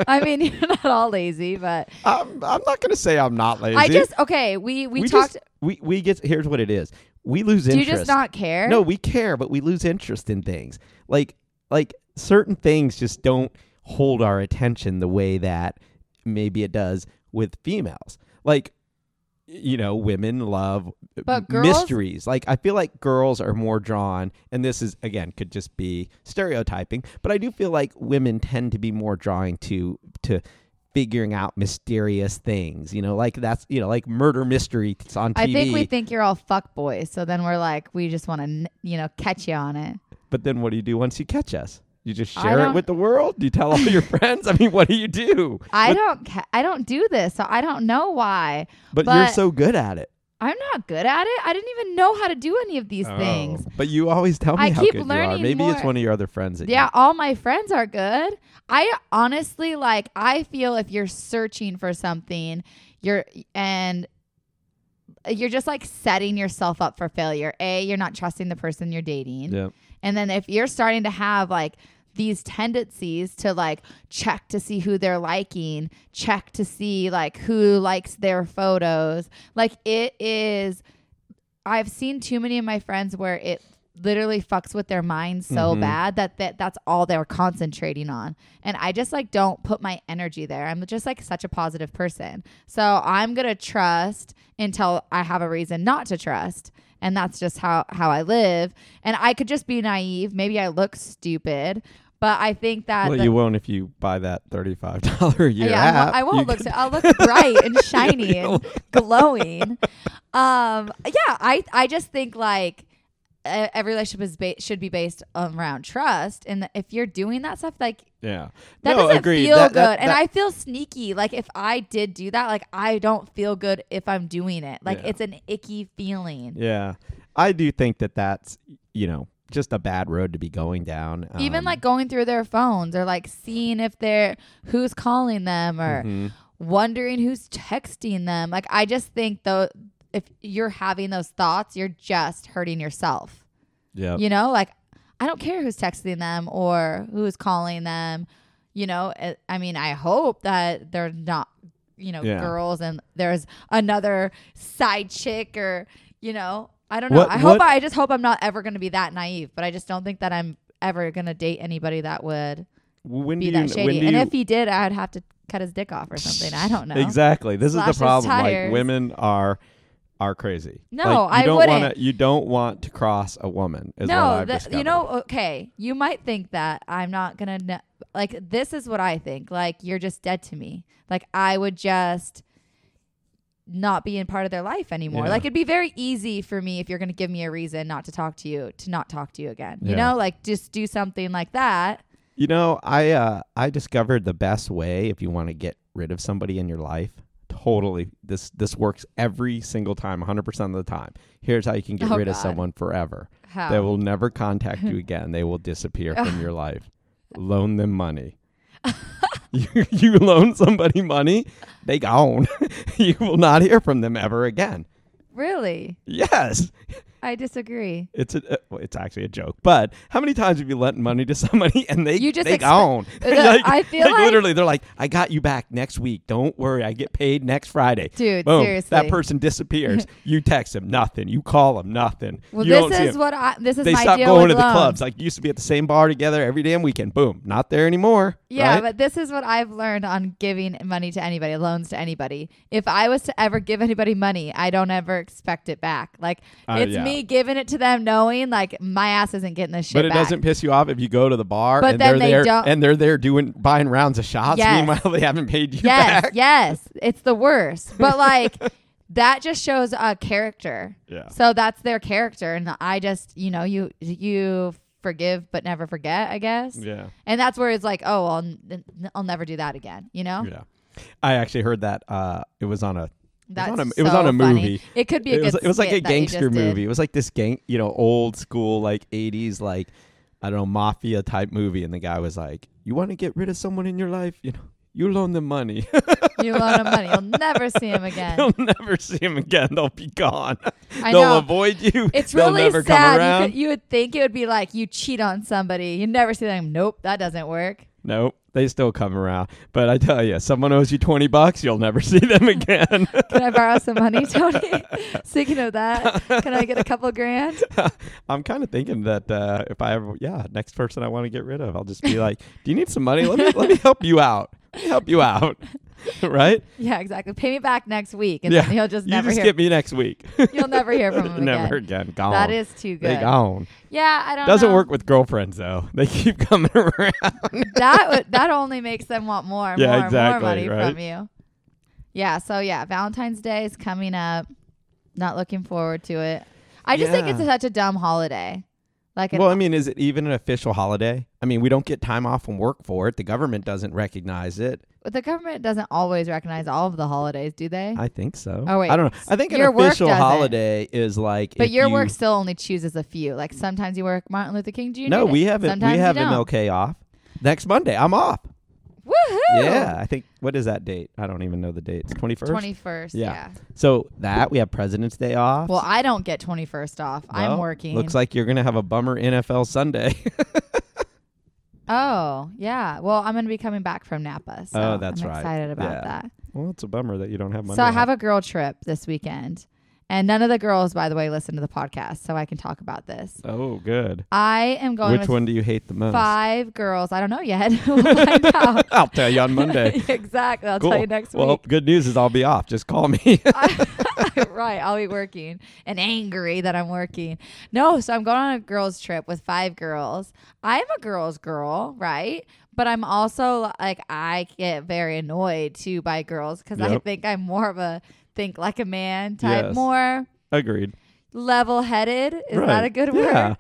S1: I mean, you're not all lazy, but
S2: I'm, I'm not going to say I'm not lazy.
S1: I just okay. We we,
S2: we
S1: talked.
S2: Just, we we get here's what it is. We lose interest.
S1: do you just not care?
S2: No, we care, but we lose interest in things. Like like certain things just don't hold our attention the way that maybe it does with females. Like you know, women love
S1: But girls-
S2: mysteries. Like I feel like girls are more drawn, and this is again could just be stereotyping, but I do feel like women tend to be more drawing to to figuring out mysterious things. You know, like that's you know like murder mysteries on TV.
S1: I think we think you're all fuck boys, so then we're like, we just want to, you know, catch you on it.
S2: But then what do you do once you catch us? You just share it with the world? Do you tell all your friends? I mean, what do you do?
S1: I
S2: But-
S1: don't, ca- I don't do this, so I don't know why.
S2: But, you're so good at it.
S1: I'm not good at it. I didn't even know how to do any of these things.
S2: Oh. But you always tell me
S1: I
S2: how
S1: keep
S2: good you are.
S1: learning
S2: Maybe it's one of your other friends. That
S1: Yeah,
S2: You,
S1: all my friends are good. I honestly like I feel if you're searching for something, you're and you're just like setting yourself up for failure. A, you're not trusting the person you're dating.
S2: yeah.
S1: And then if you're starting to have like these tendencies to like check to see who they're liking, check to see like who likes their photos, like it is I've seen too many of my friends where it literally fucks with their mind so
S2: Mhm.
S1: bad that, that that's all they're concentrating on. And I just like don't put my energy there. I'm just like such a positive person. So I'm going to trust until I have a reason not to trust. And that's just how how I live. And I could just be naive. Maybe I look stupid, but I think that
S2: Well,
S1: the-
S2: you won't if you buy that thirty-five dollar year
S1: yeah, I
S2: app.
S1: won't, I won't look. So, I'll look bright and shiny and glowing. Um, yeah, I I just think like every relationship is ba- should be based around trust, and if you're doing that stuff, like
S2: yeah.
S1: that
S2: no,
S1: doesn't
S2: agreed.
S1: feel
S2: That-
S1: good,
S2: that-
S1: and
S2: that-
S1: I feel sneaky. Like if I did do that, like I don't feel good if I'm doing it. Like
S2: Yeah.
S1: it's an icky feeling.
S2: Yeah, I do think that that's you know just a bad road to be going down.
S1: Even
S2: Um,
S1: like going through their phones or like seeing if they're who's calling them or
S2: mhm.
S1: wondering who's texting them. Like I just think though if you're having those thoughts, you're just hurting yourself.
S2: Yep.
S1: You know, like I don't care who's texting them or who's calling them. You know, Uh, I mean, I hope that they're not, you know,
S2: Yeah.
S1: girls and there's another side chick or, you know, I don't know.
S2: What-
S1: I hope
S2: what-
S1: I just hope I'm not ever going to be that naive, but I just don't think that I'm ever gonna date anybody that would
S2: when
S1: be that
S2: you,
S1: shady. and if he did, I'd have to cut his dick off or something. I don't know.
S2: Exactly. This
S1: Slash
S2: is the problem. Like women are are crazy.
S1: No,
S2: Like, you
S1: I
S2: don't
S1: wouldn't.
S2: Wanna, you don't want to cross a woman.
S1: No, that, you know, okay, you might think that I'm not gonna like. This is what I think. Like you're just dead to me. Like I would just not be in part of their life anymore.
S2: Yeah.
S1: Like it'd be very easy for me if you're gonna give me a reason not to talk to you to not talk to you again. You know, like just do something like that.
S2: You know, I uh, I discovered the best way if you want to get rid of somebody in your life. Totally, this this works every single time, 100 percent of the time. Here's how you can get
S1: Oh,
S2: rid of someone forever.
S1: How?
S2: They will never contact you again. They will disappear from your life. Loan them money. you, you loan somebody money, they gone. you will not hear from them ever again.
S1: really?
S2: Yes,
S1: I disagree.
S2: it's a uh, well, it's actually a joke. But how many times have you lent money to somebody and they
S1: You just
S2: they
S1: expe-
S2: gone?
S1: Uh, I feel like-
S2: literally they're like, I got you back next week. Don't worry, I get paid next Friday.
S1: Dude,
S2: Boom.
S1: seriously.
S2: That person disappears. you text them nothing. You call them nothing.
S1: Well,
S2: you
S1: this is what I. This is
S2: they
S1: my
S2: stop
S1: deal
S2: going to the
S1: loans.
S2: clubs. Like used to be at the same bar together every damn weekend. Boom, not there anymore.
S1: Yeah,
S2: right?
S1: but this is what I've learned on giving money to anybody, loans to anybody. If I was to ever give anybody money, I don't ever expect it back. Like
S2: Uh,
S1: it's
S2: yeah.
S1: me giving it to them, knowing like my ass isn't getting this shit
S2: But it
S1: back.
S2: doesn't piss you off if you go to the bar
S1: But
S2: and
S1: then
S2: they're
S1: they
S2: there
S1: don't-
S2: and they're there doing buying rounds of shots.
S1: Yes.
S2: Meanwhile, they haven't paid you
S1: yes,
S2: back.
S1: yes, it's the worst. But like that just shows a character.
S2: Yeah.
S1: So that's their character, and I just you know you you forgive but never forget, I guess.
S2: Yeah.
S1: And that's where it's like, oh, I'll I'll never do that again. You know.
S2: Yeah. I actually heard that uh, it was on a
S1: That's
S2: on a- it was
S1: so
S2: on a movie.
S1: It could be a
S2: it was it was like a
S1: you
S2: gangster
S1: just did.
S2: movie. It was like this gang, you know, old school like 80s like I don't know, mafia type movie and the guy was like, "You want to get rid of someone in your life, you know, you loan them money.
S1: You loan them money. You'll never see him again.
S2: You'll never see them again. They'll be gone.
S1: I
S2: They'll
S1: know.
S2: avoid you.
S1: It's
S2: They'll
S1: really
S2: never come
S1: sad. You,
S2: around.
S1: could, you would think it would be like you cheat on somebody. You never see them. Nope, that doesn't work.
S2: Nope, they still come around. But I tell you, someone owes you 20 bucks, you'll never see them again.
S1: Can I borrow some money, Tony? Speaking of that, can I get a couple grand?
S2: I'm kind of thinking that uh, if I ever, yeah, next person I want to get rid of, I'll just be like, "Do you need some money? Let me let me help you out. Let me help you out." right?
S1: Yeah, exactly. Pay me back next week, and
S2: Yeah.
S1: he'll just
S2: You
S1: never
S2: just
S1: hear.
S2: get me next week.
S1: You'll never hear from him
S2: never
S1: again.
S2: again. Gone.
S1: That is too
S2: they
S1: good.
S2: gone.
S1: Yeah, I don't.
S2: Doesn't
S1: know.
S2: work with girlfriends though. They keep coming around.
S1: that would, that only makes them want more,
S2: Yeah,
S1: more,
S2: exactly,
S1: more money
S2: right?
S1: from you. Yeah. So yeah, Valentine's Day is coming up. Not looking forward to it. I just think it's such a dumb holiday. Like,
S2: well, I mean, is it even an official holiday? I mean, we don't get time off from work for it. The government doesn't recognize it.
S1: But the government doesn't always recognize all of the holidays, do they?
S2: I think so.
S1: Oh, wait.
S2: I don't know. I think an
S1: Your work
S2: official holiday is like.
S1: but your
S2: you-
S1: work still only chooses a few. Like sometimes you work Martin Luther King Jr.
S2: No, we have it.
S1: Sometimes
S2: We have an okay off. Next Monday, I'm off.
S1: Woohoo!
S2: Yeah, I think. What is that date? I don't even know the date. It's twenty first.
S1: Twenty first.
S2: Yeah.
S1: Yeah.
S2: So that we have President's Day off.
S1: Well, I don't get twenty first off. I'm working.
S2: Looks like you're gonna have a bummer NFL Sunday.
S1: Oh yeah. Well, I'm gonna be coming back from Napa. So
S2: Oh, that's
S1: I'm
S2: right.
S1: excited about
S2: Yeah.
S1: that.
S2: well, it's a bummer that you don't have Monday.
S1: So I have
S2: off.
S1: a girl trip this weekend, and none of the girls, by the way, listen to the podcast, so I can talk about this.
S2: Oh, good.
S1: I am going
S2: Which one do you hate the most?
S1: five girls. I don't know yet. we'll.
S2: I'll tell you on Monday.
S1: exactly. I'll
S2: cool.
S1: tell you next
S2: well,
S1: week.
S2: Well, good news is I'll be off. Just call me.
S1: right. I'll be working and angry that I'm working. No, so I'm going on a girls' trip with five girls. I'm a girls' girl, right? But I'm also like, I get very annoyed too by girls because I think I'm more of a think like a man type,
S2: Yes.
S1: more
S2: Agreed.
S1: level headed. Is that
S2: Right.
S1: a good word? Yeah.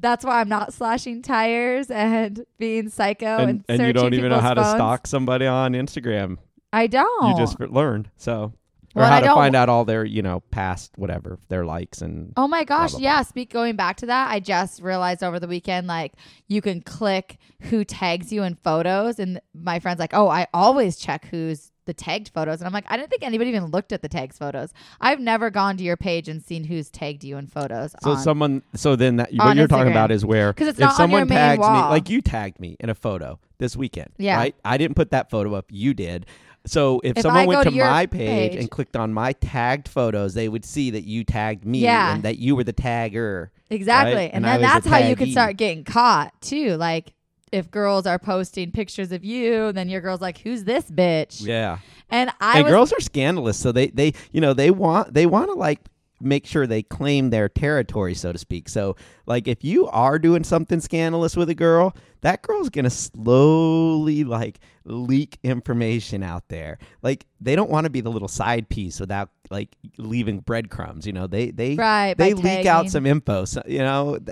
S1: That's why I'm not slashing tires and being psycho and,
S2: and, and you don't even know
S1: people's
S2: how to
S1: phones.
S2: stalk somebody on Instagram.
S1: I don't.
S2: You just learned. So, or
S1: Well,
S2: how
S1: I
S2: to
S1: don't-
S2: find out all their, you know, past whatever their likes and.
S1: Oh my gosh,
S2: blah,
S1: yeah. Speak going back to that, I just realized over the weekend, like you can click who tags you in photos, and my friend's like, "Oh, I always check who's the tagged photos," and I'm like, I didn't think anybody even looked at the tags photos. I've never gone to your page and seen who's tagged you in photos.
S2: So
S1: on-
S2: someone, so then that what you're talking about is where
S1: 'Cause it's
S2: if
S1: not on
S2: someone
S1: your main
S2: tags me,
S1: wall.
S2: like you tagged me in a photo this weekend,
S1: Yeah.
S2: right? I didn't put that photo up, you did. So if,
S1: If
S2: someone went to
S1: to
S2: my page,
S1: page-
S2: and clicked on my tagged photos, they would see that you tagged me
S1: Yeah.
S2: and that you were the tagger.
S1: Exactly.
S2: Right?
S1: And,
S2: And
S1: then that's how you
S2: taggee.
S1: start getting caught too. Like if girls are posting pictures of you, then your girl's like, Who's this bitch?
S2: Yeah.
S1: And I
S2: and
S1: was
S2: girls are scandalous, so they they you know they want they want to like make sure they claim their territory, so to speak. So like if you are doing something scandalous with a girl, that girl's gonna slowly like leak information out there. Like they don't want to be the little side piece without like leaving breadcrumbs. You know they they
S1: right.
S2: they leak out some info. So, you know, th-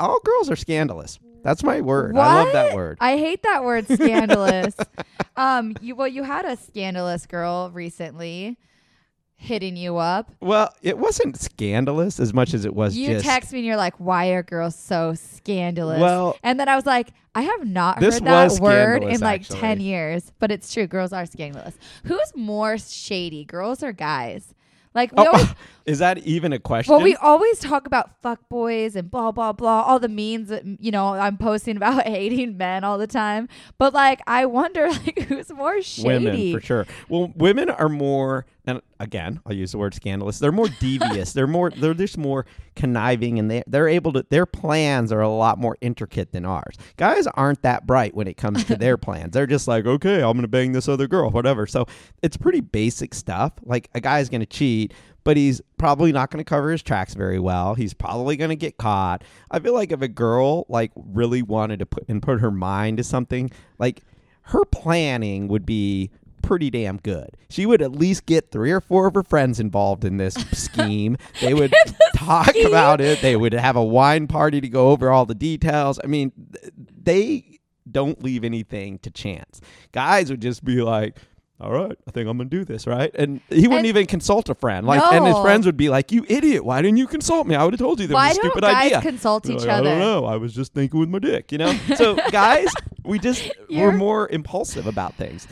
S2: all girls are scandalous. That's my word. I love that word.
S1: I hate that word scandalous. um you well you had a scandalous girl recently hitting you up.
S2: well, it wasn't scandalous as much as it was
S1: You
S2: just
S1: text me and you're like, Why are girls so scandalous?
S2: well.
S1: and then I was like, I have not heard that word in like
S2: actually.
S1: 10 years, but it's true. Girls are scandalous. Who's more shady, girls or guys? Like, we
S2: Oh,
S1: always,
S2: is that even a question?
S1: well, we always talk about fuck boys and blah, blah, blah, all the memes that, you know, I'm posting about hating men all the time. But like, I wonder, like, who's more shady?
S2: women for sure. Well, women are more, and again, I'll use the word scandalous. They're more devious. they're more. They're just more conniving, and they they're able to. Their plans are a lot more intricate than ours. Guys aren't that bright when it comes to their plans. They're just like, okay, I'm gonna bang this other girl, whatever. So it's pretty basic stuff. Like a guy's gonna cheat. But he's probably not going to cover his tracks very well. He's probably going to get caught. I feel like if a girl like really wanted to put and put her mind to something, like her planning would be pretty damn good. She would at least get three or four of her friends involved in this scheme. They would talk
S1: scheme?
S2: about it. They would have a wine party to go over all the details. I mean, they don't leave anything to chance. Guys would just be like, all right, I think I'm gonna do this, right? And he wouldn't
S1: And-
S2: even consult a friend. Like, and his friends would be like, "You idiot! Why didn't you consult me? I would have told you that
S1: Why
S2: was a
S1: don't
S2: stupid
S1: guys
S2: idea."
S1: consult
S2: They're
S1: each
S2: like,
S1: other?
S2: I don't know. I was just thinking with my dick, you know. So guys, we just we're
S1: You're-
S2: more impulsive about things.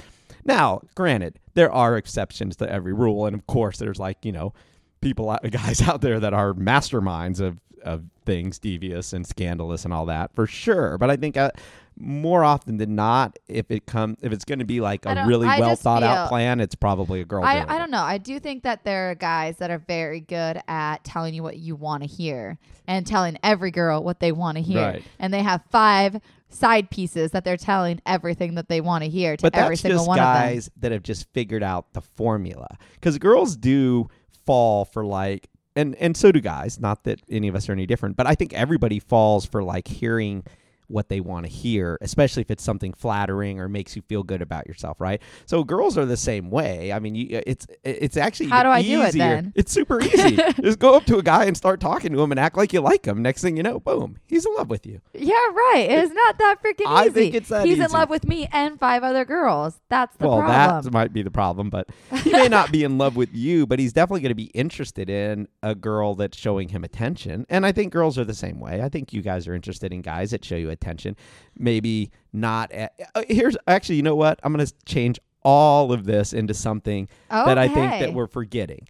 S2: Now, granted, there are exceptions to every rule, and of course, there's like you know, people, guys out there that are masterminds of of things devious and scandalous and all that for sure. But I think uh, more often than not, if it come if it's going to be like a really
S1: I
S2: well thought out plan, it's probably a girl.
S1: I, I don't know. I do think that there are guys that are very good at telling you what you want to hear and telling every girl what they want to hear.
S2: Right.
S1: And they have five side pieces that they're telling everything that they want to hear to
S2: but
S1: every single one of them.
S2: guys that have just figured out the formula because girls do fall for like and and so do guys not that any of us are any different but i think everybody falls for like hearing what they want to hear especially if it's something flattering or makes you feel good about yourself right so girls are the same way i mean you, uh, it's it's actually
S1: How do I do it then?
S2: it's super easy just go up to a guy and start talking to him and act like you like him next thing you know boom he's in love with you
S1: Yeah, right. It's not that freaking easy.
S2: I think it's that
S1: He's in love with me and five other girls. That's the
S2: well,
S1: problem.
S2: that might be the problem, but he may not be in love with you, but he's definitely going to be interested in a girl that's showing him attention. And I think girls are the same way. I think you guys are interested in guys that show you attention. Maybe not. At, uh, here's actually, you know what? I'm going to change all of this into something that I think that we're forgetting.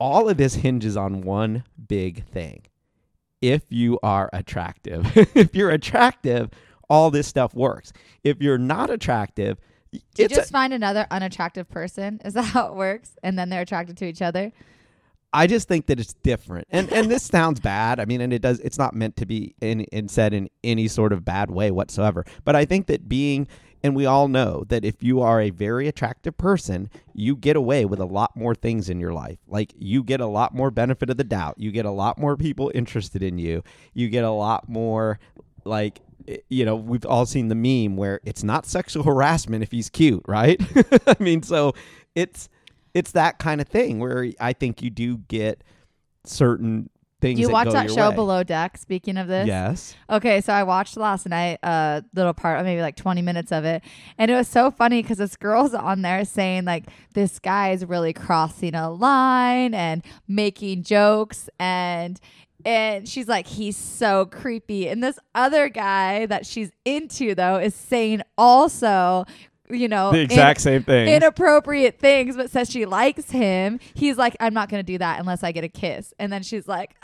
S2: All of this hinges on one big thing. If you are attractive, if you're attractive, all this stuff works. If you're not attractive,
S1: you
S2: it's a-
S1: just find another unattractive person? Is that how it works? And then they're attracted to each other?
S2: I just think that it's different. And and this sounds bad. I mean, and it does it's not meant to be in, in said in any sort of bad way whatsoever. But I think that being and we all know that if you are a very attractive person, you get away with a lot more things in your life. Like you get a lot more benefit of the doubt. You get a lot more people interested in you. You get a lot more like eh, you know, we've all seen the meme where it's not sexual harassment if he's cute, right? I mean, so it's it's that kind of thing where I think you do get certain things.
S1: Do you
S2: that
S1: watch that show
S2: way.
S1: Below Deck? Speaking of this,
S2: Yes.
S1: Okay, so I watched last night a little part, maybe like 20 minutes of it. And it was so funny because this girl's on there saying, like, this guy is really crossing a line and making jokes. And and she's like, he's so creepy. And this other guy that she's into, though, is saying also, you know,
S2: The
S1: in-
S2: exact same thing.
S1: inappropriate things, but says she likes him. He's like, I'm not gonna do that unless I get a kiss. And then she's like,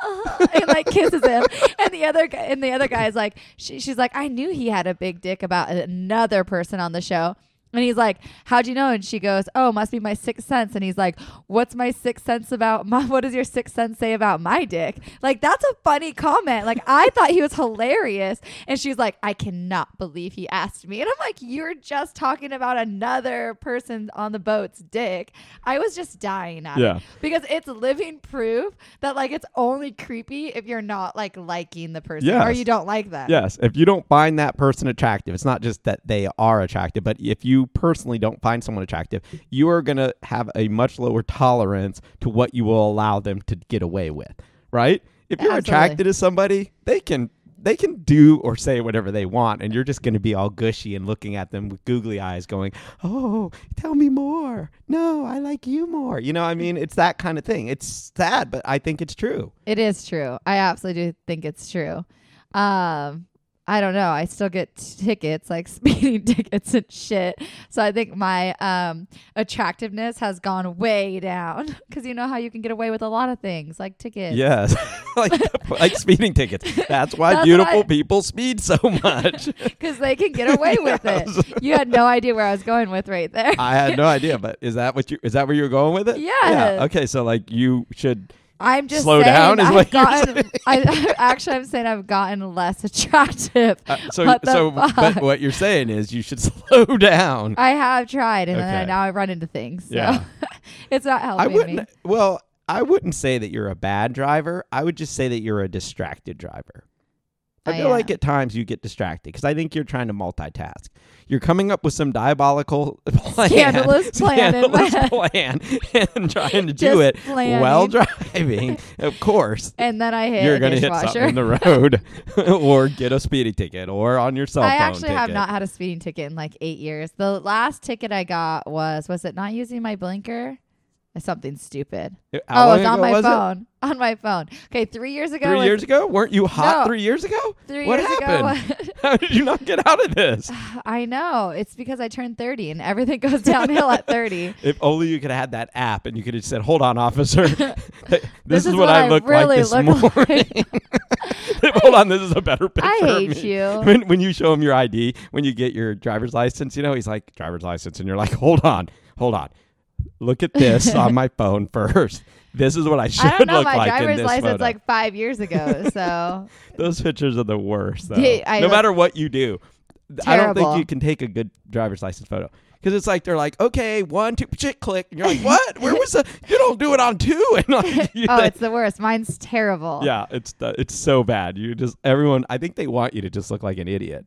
S1: and like kisses him. And the other guy, and the other guy is like, she, she's like, I knew he had a big dick about another person on the show. And he's like, "How'd you know?" And she goes, "Oh, must be my sixth sense." And he's like, "What's my sixth sense about my? What does your sixth sense say about my dick?" Like that's a funny comment. Like I thought he was hilarious, and she's like, "I cannot believe he asked me." And I'm like, "You're just talking about another person on the boat's dick." I was just dying at
S2: Yeah.
S1: it because it's living proof that like it's only creepy if you're not like liking the person or you don't like them.
S2: Yes, if you don't find that person attractive, it's not just that they are attractive, but if you personally don't find someone attractive, you are going to have a much lower tolerance to what you will allow them to get away with, right? If you're
S1: Absolutely.
S2: attracted to somebody, they can they can do or say whatever they want and you're just going to be all gushy and looking at them with googly eyes going, "Oh, tell me more. No, I like you more." You know, I mean, it's that kind of thing. It's sad, but I think it's true.
S1: It is true. I absolutely do think it's true. Um, I don't know. I still get tickets, like speeding tickets and shit. So I think my um, attractiveness has gone way down because you know how you can get away with a lot of things, like tickets.
S2: Yes, like like speeding tickets. That's why
S1: That's
S2: beautiful
S1: I-
S2: people speed so much.
S1: because they can get away with it. You had no idea where I was going with right there.
S2: I had no idea, but is that what you is that where you were going with it?
S1: Yes.
S2: Yeah. Okay, so like you should.
S1: I'm just
S2: Slow down is
S1: I've
S2: what
S1: gotten. I, actually, I'm saying I've gotten less attractive.
S2: Uh, so
S1: What
S2: so,
S1: fuck?
S2: but what you're saying is you should slow down.
S1: I have tried, and then I, now I run into things. So
S2: Yeah.
S1: it's not
S2: I
S1: helping
S2: wouldn't.
S1: me.
S2: Well, I wouldn't say that you're a bad driver. I would just say that you're a distracted driver. I
S1: I
S2: feel like at times you get distracted because I think you're trying to multitask. You're coming up with some diabolical plan,
S1: Scandalous plan
S2: scandalous
S1: head.
S2: plan, and trying to do it
S1: planning.
S2: while driving. of course,
S1: And then I hit
S2: you're going to hit something in the road, or get a speeding ticket, or on your cell phone.
S1: I actually have not had a speeding ticket in like eight years. The last ticket I got was was it not using my blinker? Something stupid.
S2: How
S1: oh, it's on my
S2: was it?
S1: phone. On my phone. Okay, three years ago.
S2: Three
S1: was-
S2: years ago? Weren't you hot
S1: No.
S2: three years ago?
S1: Three
S2: what
S1: years
S2: happened?
S1: ago.
S2: How did you not get out of this?
S1: I know. It's because I turned 30 and everything goes downhill at 30.
S2: If only you could have had that app and you could have said, "Hold on, officer, this,
S1: This
S2: is, what, I look
S1: really
S2: like this
S1: look
S2: morning." Hold on, this is a better picture.
S1: I hate you.
S2: When when you show him your ID, when you get your driver's license, you know he's like driver's license, and you're like, "Hold on, hold on, look at this on my phone first. This is what I should
S1: I don't know
S2: look
S1: my
S2: like in
S1: driver's license
S2: photo."
S1: like five years ago. So
S2: Those pictures are the worst.
S1: Yeah,
S2: no
S1: look-
S2: matter what you do, I don't think you can take a good driver's license photo because it's like they're like, okay, one, two, shit, click, and you're like, what? Where was the? You don't do it on two, and like,
S1: oh,
S2: think-
S1: it's the worst. Mine's terrible.
S2: yeah, it's uh, it's so bad. You just everyone. I think they want you to just look like an idiot.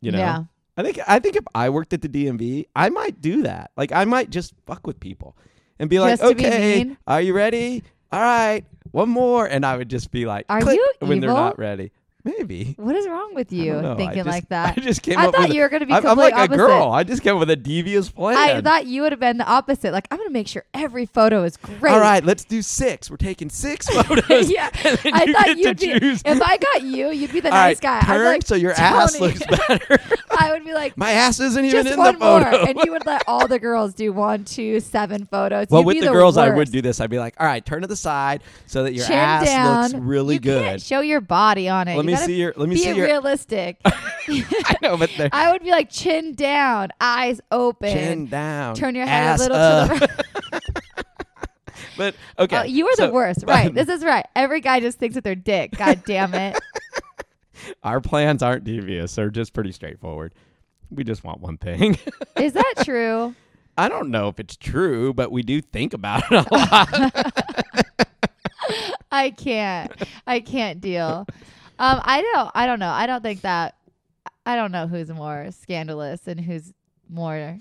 S2: You know.
S1: Yeah.
S2: I think I think if I worked at the DMV, I might do that. Like I might just fuck with people and be like,
S1: Just to be
S2: okay,
S1: mean?
S2: are you ready? All right, one more, and I would just be like,
S1: Are
S2: click,
S1: you
S2: when they're
S1: evil?
S2: not ready? Maybe.
S1: What is wrong with you thinking
S2: just-
S1: like that?
S2: I just came
S1: I thought
S2: with.
S1: you were going to be
S2: I'm, I'm like a girl. I just came up with a devious plan.
S1: I thought you would have been the opposite. Like, I'm going to make sure every photo is great.
S2: All right, let's do six. We're taking six photos.
S1: yeah. I
S2: you
S1: thought you'd be.
S2: choose.
S1: If I got you, you'd be the
S2: All
S1: nice
S2: right,
S1: guy. I'd
S2: turn
S1: like,
S2: so your ass looks better.
S1: I would be like,
S2: My ass isn't even
S1: just
S2: in
S1: one
S2: the photo.
S1: more, and you would let all the girls do one, two, seven photos.
S2: well,
S1: You'd
S2: with
S1: be
S2: the girls, I would do this. I'd be like, all right, turn to the side so that your
S1: Chin
S2: ass
S1: down.
S2: looks really
S1: you
S2: good.
S1: Can't show your body on it.
S2: Let
S1: You
S2: me see your. Let me
S1: be
S2: see your.
S1: realistic.
S2: I know, but they're
S1: I would be like chin down, eyes open.
S2: chin down.
S1: Turn your head a little
S2: up.
S1: to the right.
S2: But okay,
S1: Oh, you are
S2: so
S1: the worst. Right. This is right. Every guy just thinks with their dick. God damn it.
S2: our plans aren't devious; they're just pretty straightforward. We just want one thing.
S1: Is that true?
S2: I don't know if it's true, but we do think about it a lot.
S1: I can't. I can't deal. Um, I don't. I don't know. I don't think that. I don't know who's more scandalous and who's more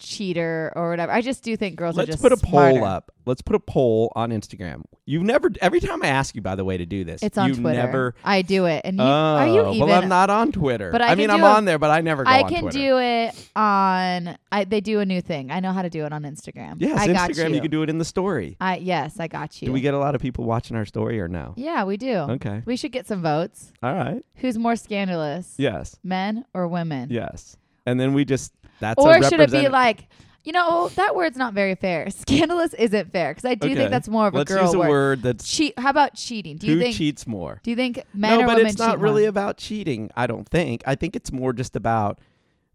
S1: cheater or whatever. I just do think girls are
S2: Let's
S1: just
S2: put a
S1: smarter.
S2: poll up. Let's put a poll on Instagram. You've never. Every time I ask you, by the way, to do this,
S1: It's on
S2: you
S1: Twitter.
S2: never.
S1: I do it, and you
S2: oh,
S1: are you even?
S2: well, I'm not on Twitter.
S1: But I
S2: I mean, I'm
S1: a-
S2: on there, but I never go
S1: I can
S2: Twitter.
S1: do it on. I they do a new thing. I know how to do it on Instagram.
S2: Yes,
S1: I got
S2: Instagram.
S1: you.
S2: can do it in the story.
S1: I yes, I got you.
S2: Do we get a lot of people watching our story or no?
S1: Yeah, we do.
S2: Okay.
S1: We should get some votes.
S2: All right.
S1: Who's more scandalous?
S2: Yes.
S1: Men or women?
S2: Yes. And then we just that's a
S1: Or should it be like, you know, that word's not very fair. Scandalous isn't fair because I do
S2: Okay.
S1: think that's more of a
S2: Let's
S1: girl
S2: use a
S1: word.
S2: word that's
S1: Cheat. How about cheating? Do you
S2: who
S1: think?
S2: cheats more.
S1: Do you think men
S2: no,
S1: or
S2: but
S1: women
S2: it's not really
S1: more?
S2: about cheating. I don't think. I think it's more just about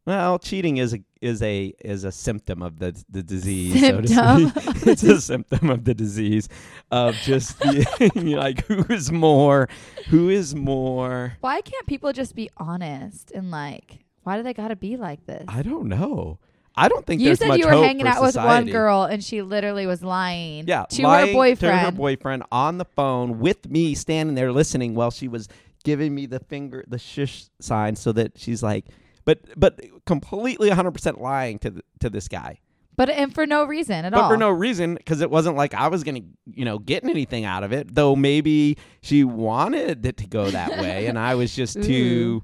S2: Well, cheating is a is a is a symptom of the the disease. So
S1: Symptom.
S2: to speak. it's a symptom of the disease of just the, like who is more, who is more.
S1: Why can't people just be honest and like? Why do they got to be like this?
S2: I don't know. I don't think
S1: You
S2: there's
S1: said you were hanging out with one girl and she literally was lying
S2: Yeah,
S1: to
S2: lying
S1: her boyfriend.
S2: To her boyfriend on the phone with me standing there listening while she was giving me the finger, the shush sign, so that she's like, but but completely 100% lying to the, to this guy.
S1: but and for no reason at
S2: but
S1: all.
S2: But for no reason because it wasn't like I was gonna, you know, getting anything out of it. Though maybe she wanted it to go that way, and I was just too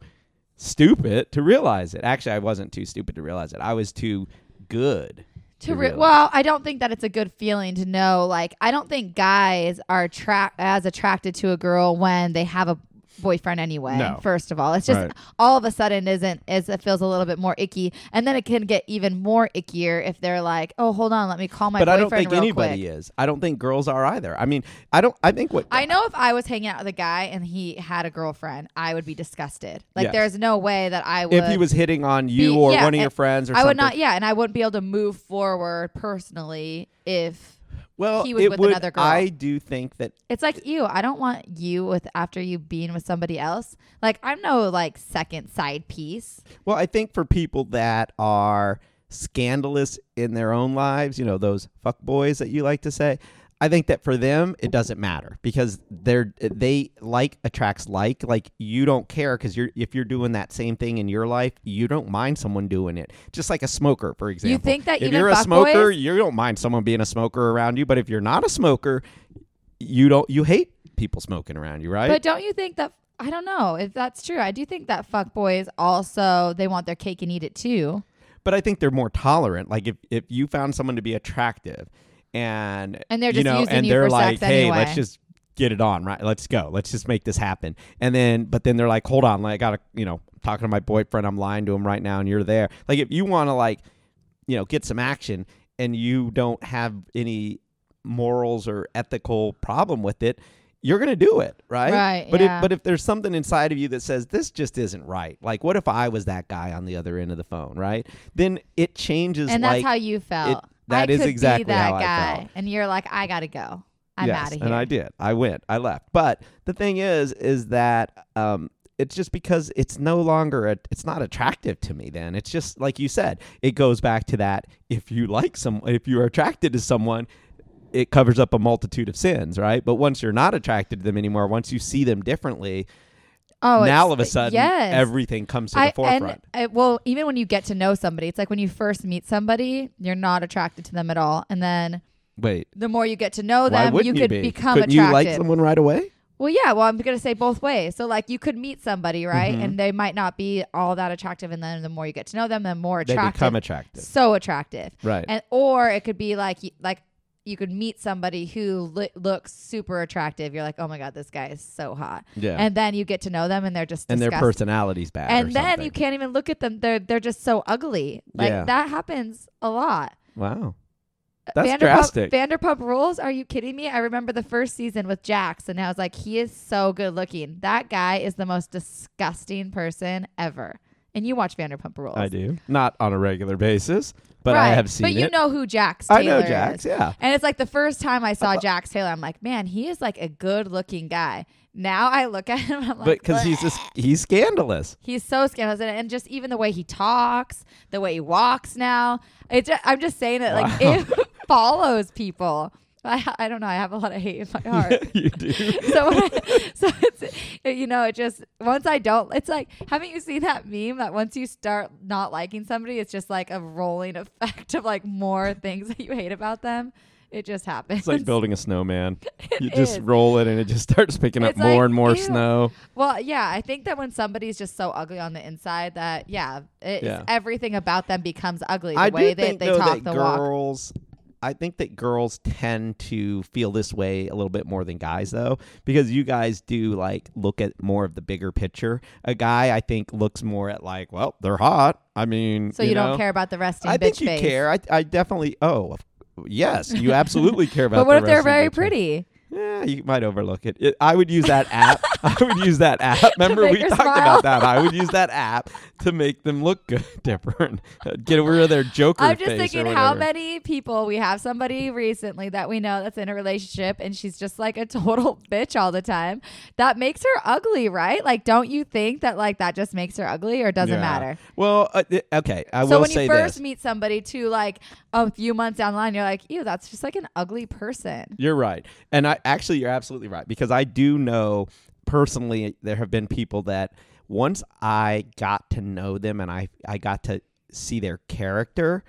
S2: stupid to realize it. Actually, I wasn't too stupid to realize it. I was too good.
S1: to re- well, I don't think that it's a good feeling to know. Like, I don't think guys are tra- as attracted to a girl when they have a boyfriend anyway.
S2: No.
S1: First of all, it's just
S2: Right.
S1: all of a sudden isn't is it feels a little bit more icky, and then it can get even more ickier if they're like, oh, hold on, let me call my
S2: but I don't think anybody
S1: quick.
S2: is. I don't think girls are either. I mean, I don't. I think what
S1: I know if I was hanging out with a guy and he had a girlfriend, I would be disgusted. Like,
S2: Yes.
S1: there's no way that I would.
S2: if he was hitting on you
S1: be-
S2: or
S1: yeah,
S2: one of eh,
S1: your
S2: friends or
S1: I
S2: something.
S1: would not, yeah, and I wouldn't be able to move forward personally if
S2: Well,
S1: he was
S2: it
S1: with
S2: would,
S1: another girl.
S2: I do think that
S1: it's like you. I don't want you with after you being with somebody else. Like I'm no like second side piece.
S2: Well, I think for people that are scandalous in their own lives, you know, those fuck boys that you like to say, I think that for them it doesn't matter because they're they like attracts like like you don't care because you're if you're doing that same thing in your life you don't mind someone doing it just like a smoker for example
S1: You think that
S2: if you're a smoker you don't mind someone being a smoker around you but if you're not a smoker you don't you hate people smoking around you right
S1: But don't you think that I don't know if that's true. I do think that fuck boys also they want their cake and eat it too.
S2: but I think they're more tolerant. Like if, if you found someone to be attractive and
S1: And they're just you
S2: know,
S1: using
S2: and
S1: you
S2: they're
S1: for
S2: like,
S1: sex
S2: hey,
S1: anyway."
S2: let's just get it on, right? Let's go. Let's just make this happen. And then but then they're like, hold on, like I gotta you know, talking to my boyfriend, I'm lying to him right now and you're there. Like if you wanna like, you know, get some action and you don't have any morals or ethical problem with it, you're gonna do it, right?
S1: Right,
S2: But
S1: yeah.
S2: if but if there's something inside of you that says this just isn't right, like what if I was that guy on the other end of the phone, right? Then it changes.
S1: And that's
S2: like,
S1: how you felt.
S2: That
S1: I
S2: is exactly
S1: that
S2: how I
S1: guy.
S2: felt.
S1: And you're like, I gotta go. I'm
S2: yes,
S1: out of here.
S2: And I did. I went. I left. But the thing is, is that um, it's just because it's no longer a, it's not attractive to me. Then it's just like you said. It goes back to that. If you like some, if you're attracted to someone. It covers up a multitude of sins, right? But once you're not attracted to them anymore, once you see them differently,
S1: oh,
S2: now all of a sudden
S1: yes.
S2: everything comes to
S1: I,
S2: the forefront.
S1: And, uh, well, even when you get to know somebody, it's like when you first meet somebody, you're not attracted to them at all, and then
S2: Wait,
S1: the more you get to know them, you could
S2: be?
S1: become
S2: Couldn't
S1: attracted.
S2: you like someone right away?
S1: Well, yeah. Well, I'm gonna say both ways. So, like, you could meet somebody, right,
S2: Mhm.
S1: and they might not be all that attractive, and then the more you get to know them, the more
S2: They
S1: attractive.
S2: become attractive,
S1: so attractive,
S2: right?
S1: and or it could be like, like you could meet somebody who li- looks super attractive. You're like, oh my god, this guy is so hot,
S2: yeah,
S1: and then you get to know them, and they're just
S2: and their personality's bad. or
S1: and then
S2: something.
S1: you can't even look at them. They're they're just so ugly. Like
S2: Yeah.
S1: that happens a lot.
S2: Wow, uh, that's
S1: Vanderpump,
S2: drastic.
S1: Vanderpump Rules? Are you kidding me? I remember the first season with Jax, and I was like, he is so good looking. That guy is the most disgusting person ever. And you watch Vanderpump Rules,
S2: I do not on a regular basis, but
S1: right.
S2: I have seen
S1: But you
S2: it.
S1: know who Jax Taylor
S2: I know
S1: is.
S2: Yeah,
S1: And it's like the first time I saw uh, Jax Taylor, I'm like, man, he is like a good looking guy. Now I look at him, I'm like,
S2: but because he's just he's scandalous.
S1: He's so scandalous, and, and just even the way he talks, the way he walks now. It's just, I'm just saying it like
S2: Wow.
S1: it follows people. I, I don't know. I have a lot of hate in my heart.
S2: you do.
S1: so I, so it's you know it just once I don't. It's like haven't you seen that meme that once you start not liking somebody, it's just like a rolling effect of like more things that you hate about them. It just happens.
S2: It's like building a snowman. You just
S1: is.
S2: roll it and it just starts picking up
S1: It's
S2: more
S1: like,
S2: and more
S1: ew.
S2: snow.
S1: Well, yeah, I think that when somebody's just so ugly on the inside that yeah,
S2: Yeah.
S1: everything about them becomes ugly. The
S2: I
S1: way
S2: do
S1: they,
S2: think
S1: they
S2: though
S1: talk
S2: that
S1: the walk.
S2: I think that girls tend to feel this way a little bit more than guys, though, because you guys do like look at more of the bigger picture. A guy, I think, looks more at like, well, they're hot. I mean,
S1: So you,
S2: know,
S1: don't care about the resting
S2: I
S1: bitch
S2: think you
S1: face.
S2: care. I, I definitely. Oh, yes, you absolutely care about.
S1: But what if they're very pretty?
S2: Yeah, you might overlook it. it. I would use that app. I would use that app. Remember we talked
S1: smile?
S2: about that. I would use that app to make them look good, different. Uh, get rid of their Joker
S1: I'm just thinking how many people we have somebody recently that we know that's in a relationship and she's just like a total bitch all the time. That makes her ugly, right? Like, don't you think that like that just makes her ugly or doesn't
S2: Yeah.
S1: matter?
S2: Well, uh, th- okay. I
S1: so
S2: will
S1: when you first
S2: this.
S1: meet somebody to like a few months down the line, you're like, ew, that's just like an ugly person.
S2: You're right. And I actually you're absolutely right because I do know personally there have been people that once I got to know them and I I got to see their character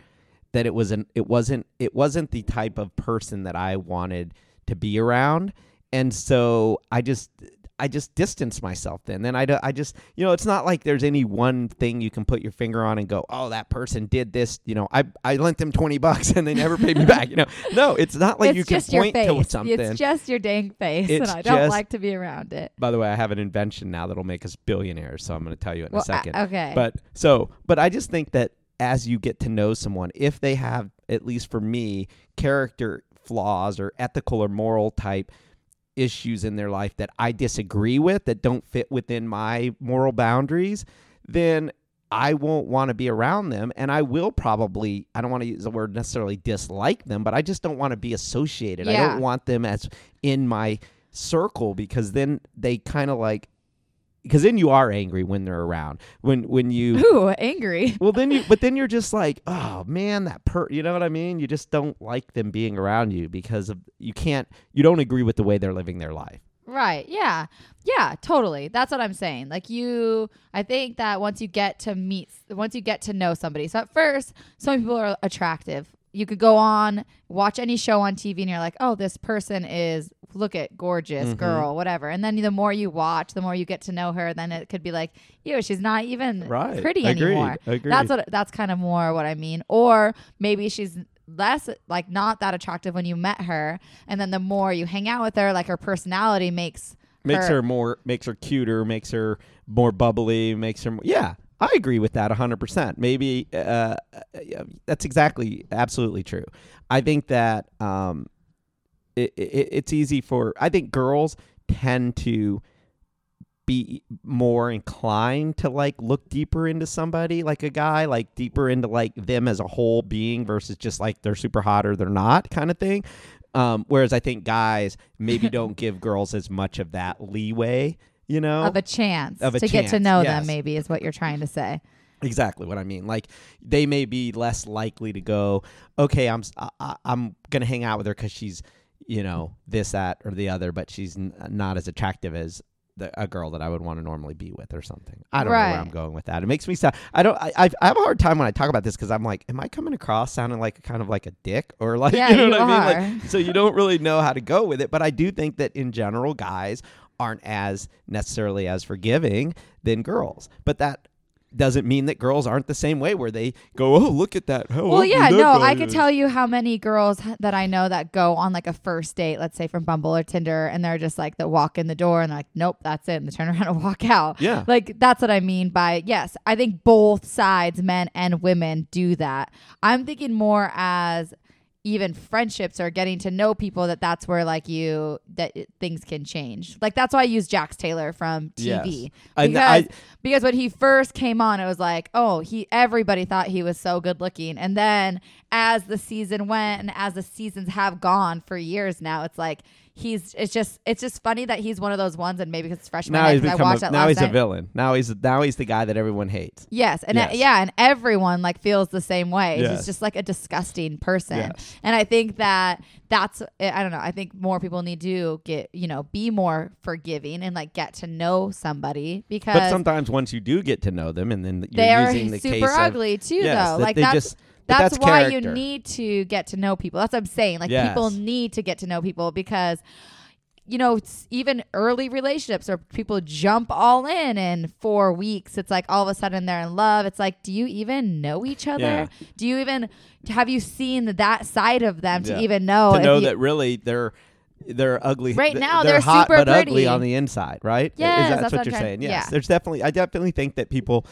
S2: that it was an it wasn't it wasn't the type of person that I wanted to be around. And so I just I just distanced myself then. Then I, do- I just, you know, it's not like there's any one thing you can put your finger on and go, oh, that person did this. You know, I, I lent them 20 bucks and they never paid me back. You know, no, it's not like
S1: it's
S2: you can point to something.
S1: It's just your dang face,
S2: It's
S1: and I don't
S2: just-
S1: like to be around it.
S2: By the way, I have an invention now that'll make us billionaires. So I'm going to tell you in
S1: Well,
S2: a second.
S1: uh, okay.
S2: But so, but I just think that as you get to know someone, if they have, at least for me, character flaws or ethical or moral type issues in their life that I disagree with, that don't fit within my moral boundaries, then I won't want to be around them. And I will probably, I don't want to use the word necessarily dislike them, but I just don't want to be associated. I don't want them as in my circle because then they kind of like, because then you are angry when they're around. When when you
S1: Ooh, angry.
S2: well then you but then you're just like oh man that per you know what i mean you just don't like them being around you because of you can't you don't agree with the way they're living their life
S1: Right. Yeah. Yeah, totally. That's what I'm saying. Like you I think that once you get to meet once you get to know somebody. So at first, some people are attractive. You could go on, watch any show on TV and you're like, "Oh, this person is look at gorgeous
S2: Mhm.
S1: girl, whatever." And then the more you watch, the more you get to know her, then it could be like, "Ew, she's not even
S2: right
S1: pretty
S2: agreed,
S1: anymore."
S2: agreed.
S1: That's what that's kind of more what I mean. Or maybe she's less like not that attractive when you met her, and then the more you hang out with her, like her personality makes
S2: makes
S1: her-
S2: her more makes her cuter makes her more bubbly makes her more, yeah i agree with that 100% maybe uh, uh, that's exactly absolutely true. I think that um it, it, it's easy for i think girls tend to be more inclined to like look deeper into somebody like a guy like deeper into like them as a whole being versus just like they're super hot or they're not kind of thing. Um, whereas i think guys maybe don't give girls as much of that leeway you know
S1: of a chance
S2: Of a
S1: to get to know
S2: yes.
S1: them. Maybe is what you're trying to say.
S2: exactly what i mean like they may be less likely to go okay i'm I, i'm gonna hang out with her because she's you know this that or the other but she's n- not as attractive as the, a girl that I would want to normally be with or something. I don't know where I'm going with that. It makes me sound. I don't. I, I I have a hard time when I talk about this because I'm like, am I coming across sounding like kind of like a dick or like
S1: Yeah,
S2: you know
S1: you
S2: what I mean?
S1: are.
S2: Like, so you don't really know how to go with it. But I do think that in general, guys aren't as necessarily as forgiving than girls. But that doesn't mean that girls aren't the same way where they go, oh, look at that. Oh,
S1: Well, yeah,
S2: that
S1: no, I could
S2: is."
S1: tell you how many girls that I know that go on like a first date, let's say from Bumble or Tinder, and they're just like, they walk in the door and they're like, nope, that's it. And they turn around and walk out.
S2: Yeah.
S1: Like, that's what I mean by, yes, I think both sides, men and women, do that. I'm thinking more as even friendships or getting to know people that that's where like you that it, things can change. Like that's why i use jax taylor from tv
S2: Yes.
S1: Because
S2: I-
S1: because when he first came on it was like oh he everybody thought he was so good looking. And then as the season went and as the seasons have gone for years now it's like he's it's just it's just funny that he's one of those ones and maybe because it's freshman
S2: now
S1: night,
S2: he's
S1: I watched
S2: a, now he's a villain. Now he's now he's the guy that everyone hates.
S1: Yes, and uh,
S2: Yes.
S1: yeah, and everyone like feels the same way.
S2: Yes.
S1: He's just like a disgusting person.
S2: Yes.
S1: And I think that that's I don't know. I think more people need to get you know be more forgiving and like get to know somebody because
S2: But sometimes once you do get to know them, and then you're
S1: they are
S2: using the
S1: super
S2: case of
S1: ugly too,
S2: yes,
S1: though. Like
S2: they
S1: that's
S2: just
S1: that's,
S2: that's
S1: why
S2: character.
S1: you need to get to know people. That's what I'm saying. Like
S2: Yes.
S1: people need to get to know people because you know, it's even early relationships or people jump all in in four weeks. It's like all of a sudden they're in love. It's like, do you even know each other?
S2: Yeah.
S1: Do you even have you seen that side of them to even know?
S2: to know
S1: you-
S2: that really they're they're ugly.
S1: Right now,
S2: they're,
S1: they're
S2: hot
S1: super
S2: but ugly on the inside, right?
S1: Yes,
S2: Is that
S1: that's
S2: what
S1: what
S2: you're saying? Yes.
S1: yeah.
S2: There's definitely I definitely think that people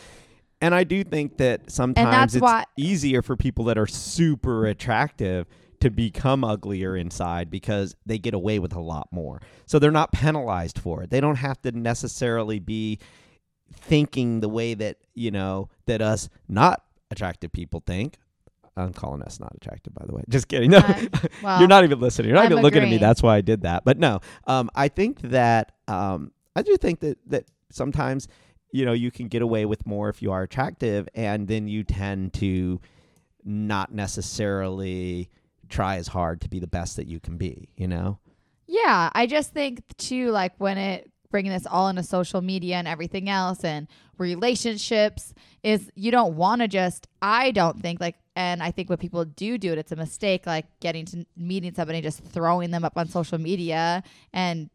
S2: and I do think that sometimes it's
S1: why-
S2: easier for people that are super attractive to become uglier inside because they get away with a lot more. So they're not penalized for it. They don't have to necessarily be thinking the way that, you know, that us not attractive people think. I'm calling us not attractive, by the way. Just kidding. No,
S1: Uh, well,
S2: you're not even listening. You're not
S1: I'm
S2: even looking at me. That's why I did that. But no, um, I think that um, I do think that that sometimes you know you can get away with more if you are attractive, and then you tend to not necessarily try as hard to be the best that you can be. You know?
S1: Yeah, I just think too, like when it bringing this all into social media and everything else and relationships is you don't want to just. I don't think like, and I think when people do do it, it's a mistake. Like getting to meeting somebody, just throwing them up on social media and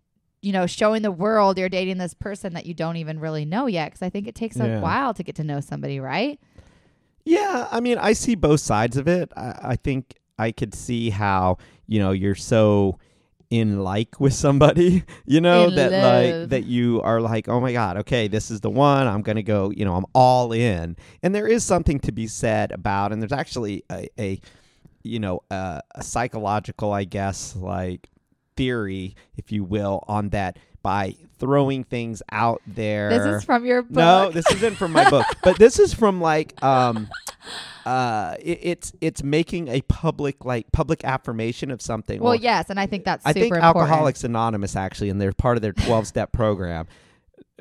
S1: you know showing the world you're dating this person that you don't even really know yet. Because I think it takes a
S2: Yeah.
S1: while to get to know somebody, right?
S2: Yeah, I mean, I see both sides of it. I, I think I could see how you know you're so in like with somebody, you know,
S1: In
S2: that
S1: love.
S2: like that you are like, oh my god, okay, this is the one. I'm gonna go. You know, I'm all in. And there is something to be said about, and there's actually a, a you know, a, a psychological, I guess, like theory, if you will, on that by throwing things out there.
S1: This is from your book.
S2: No, this isn't from my book, but this is from like um uh it, it's it's making a public like public affirmation of something.
S1: well,
S2: or-
S1: yes, and I think that's
S2: I
S1: super
S2: think
S1: important.
S2: Alcoholics Anonymous actually, and they're part of their 12 step program.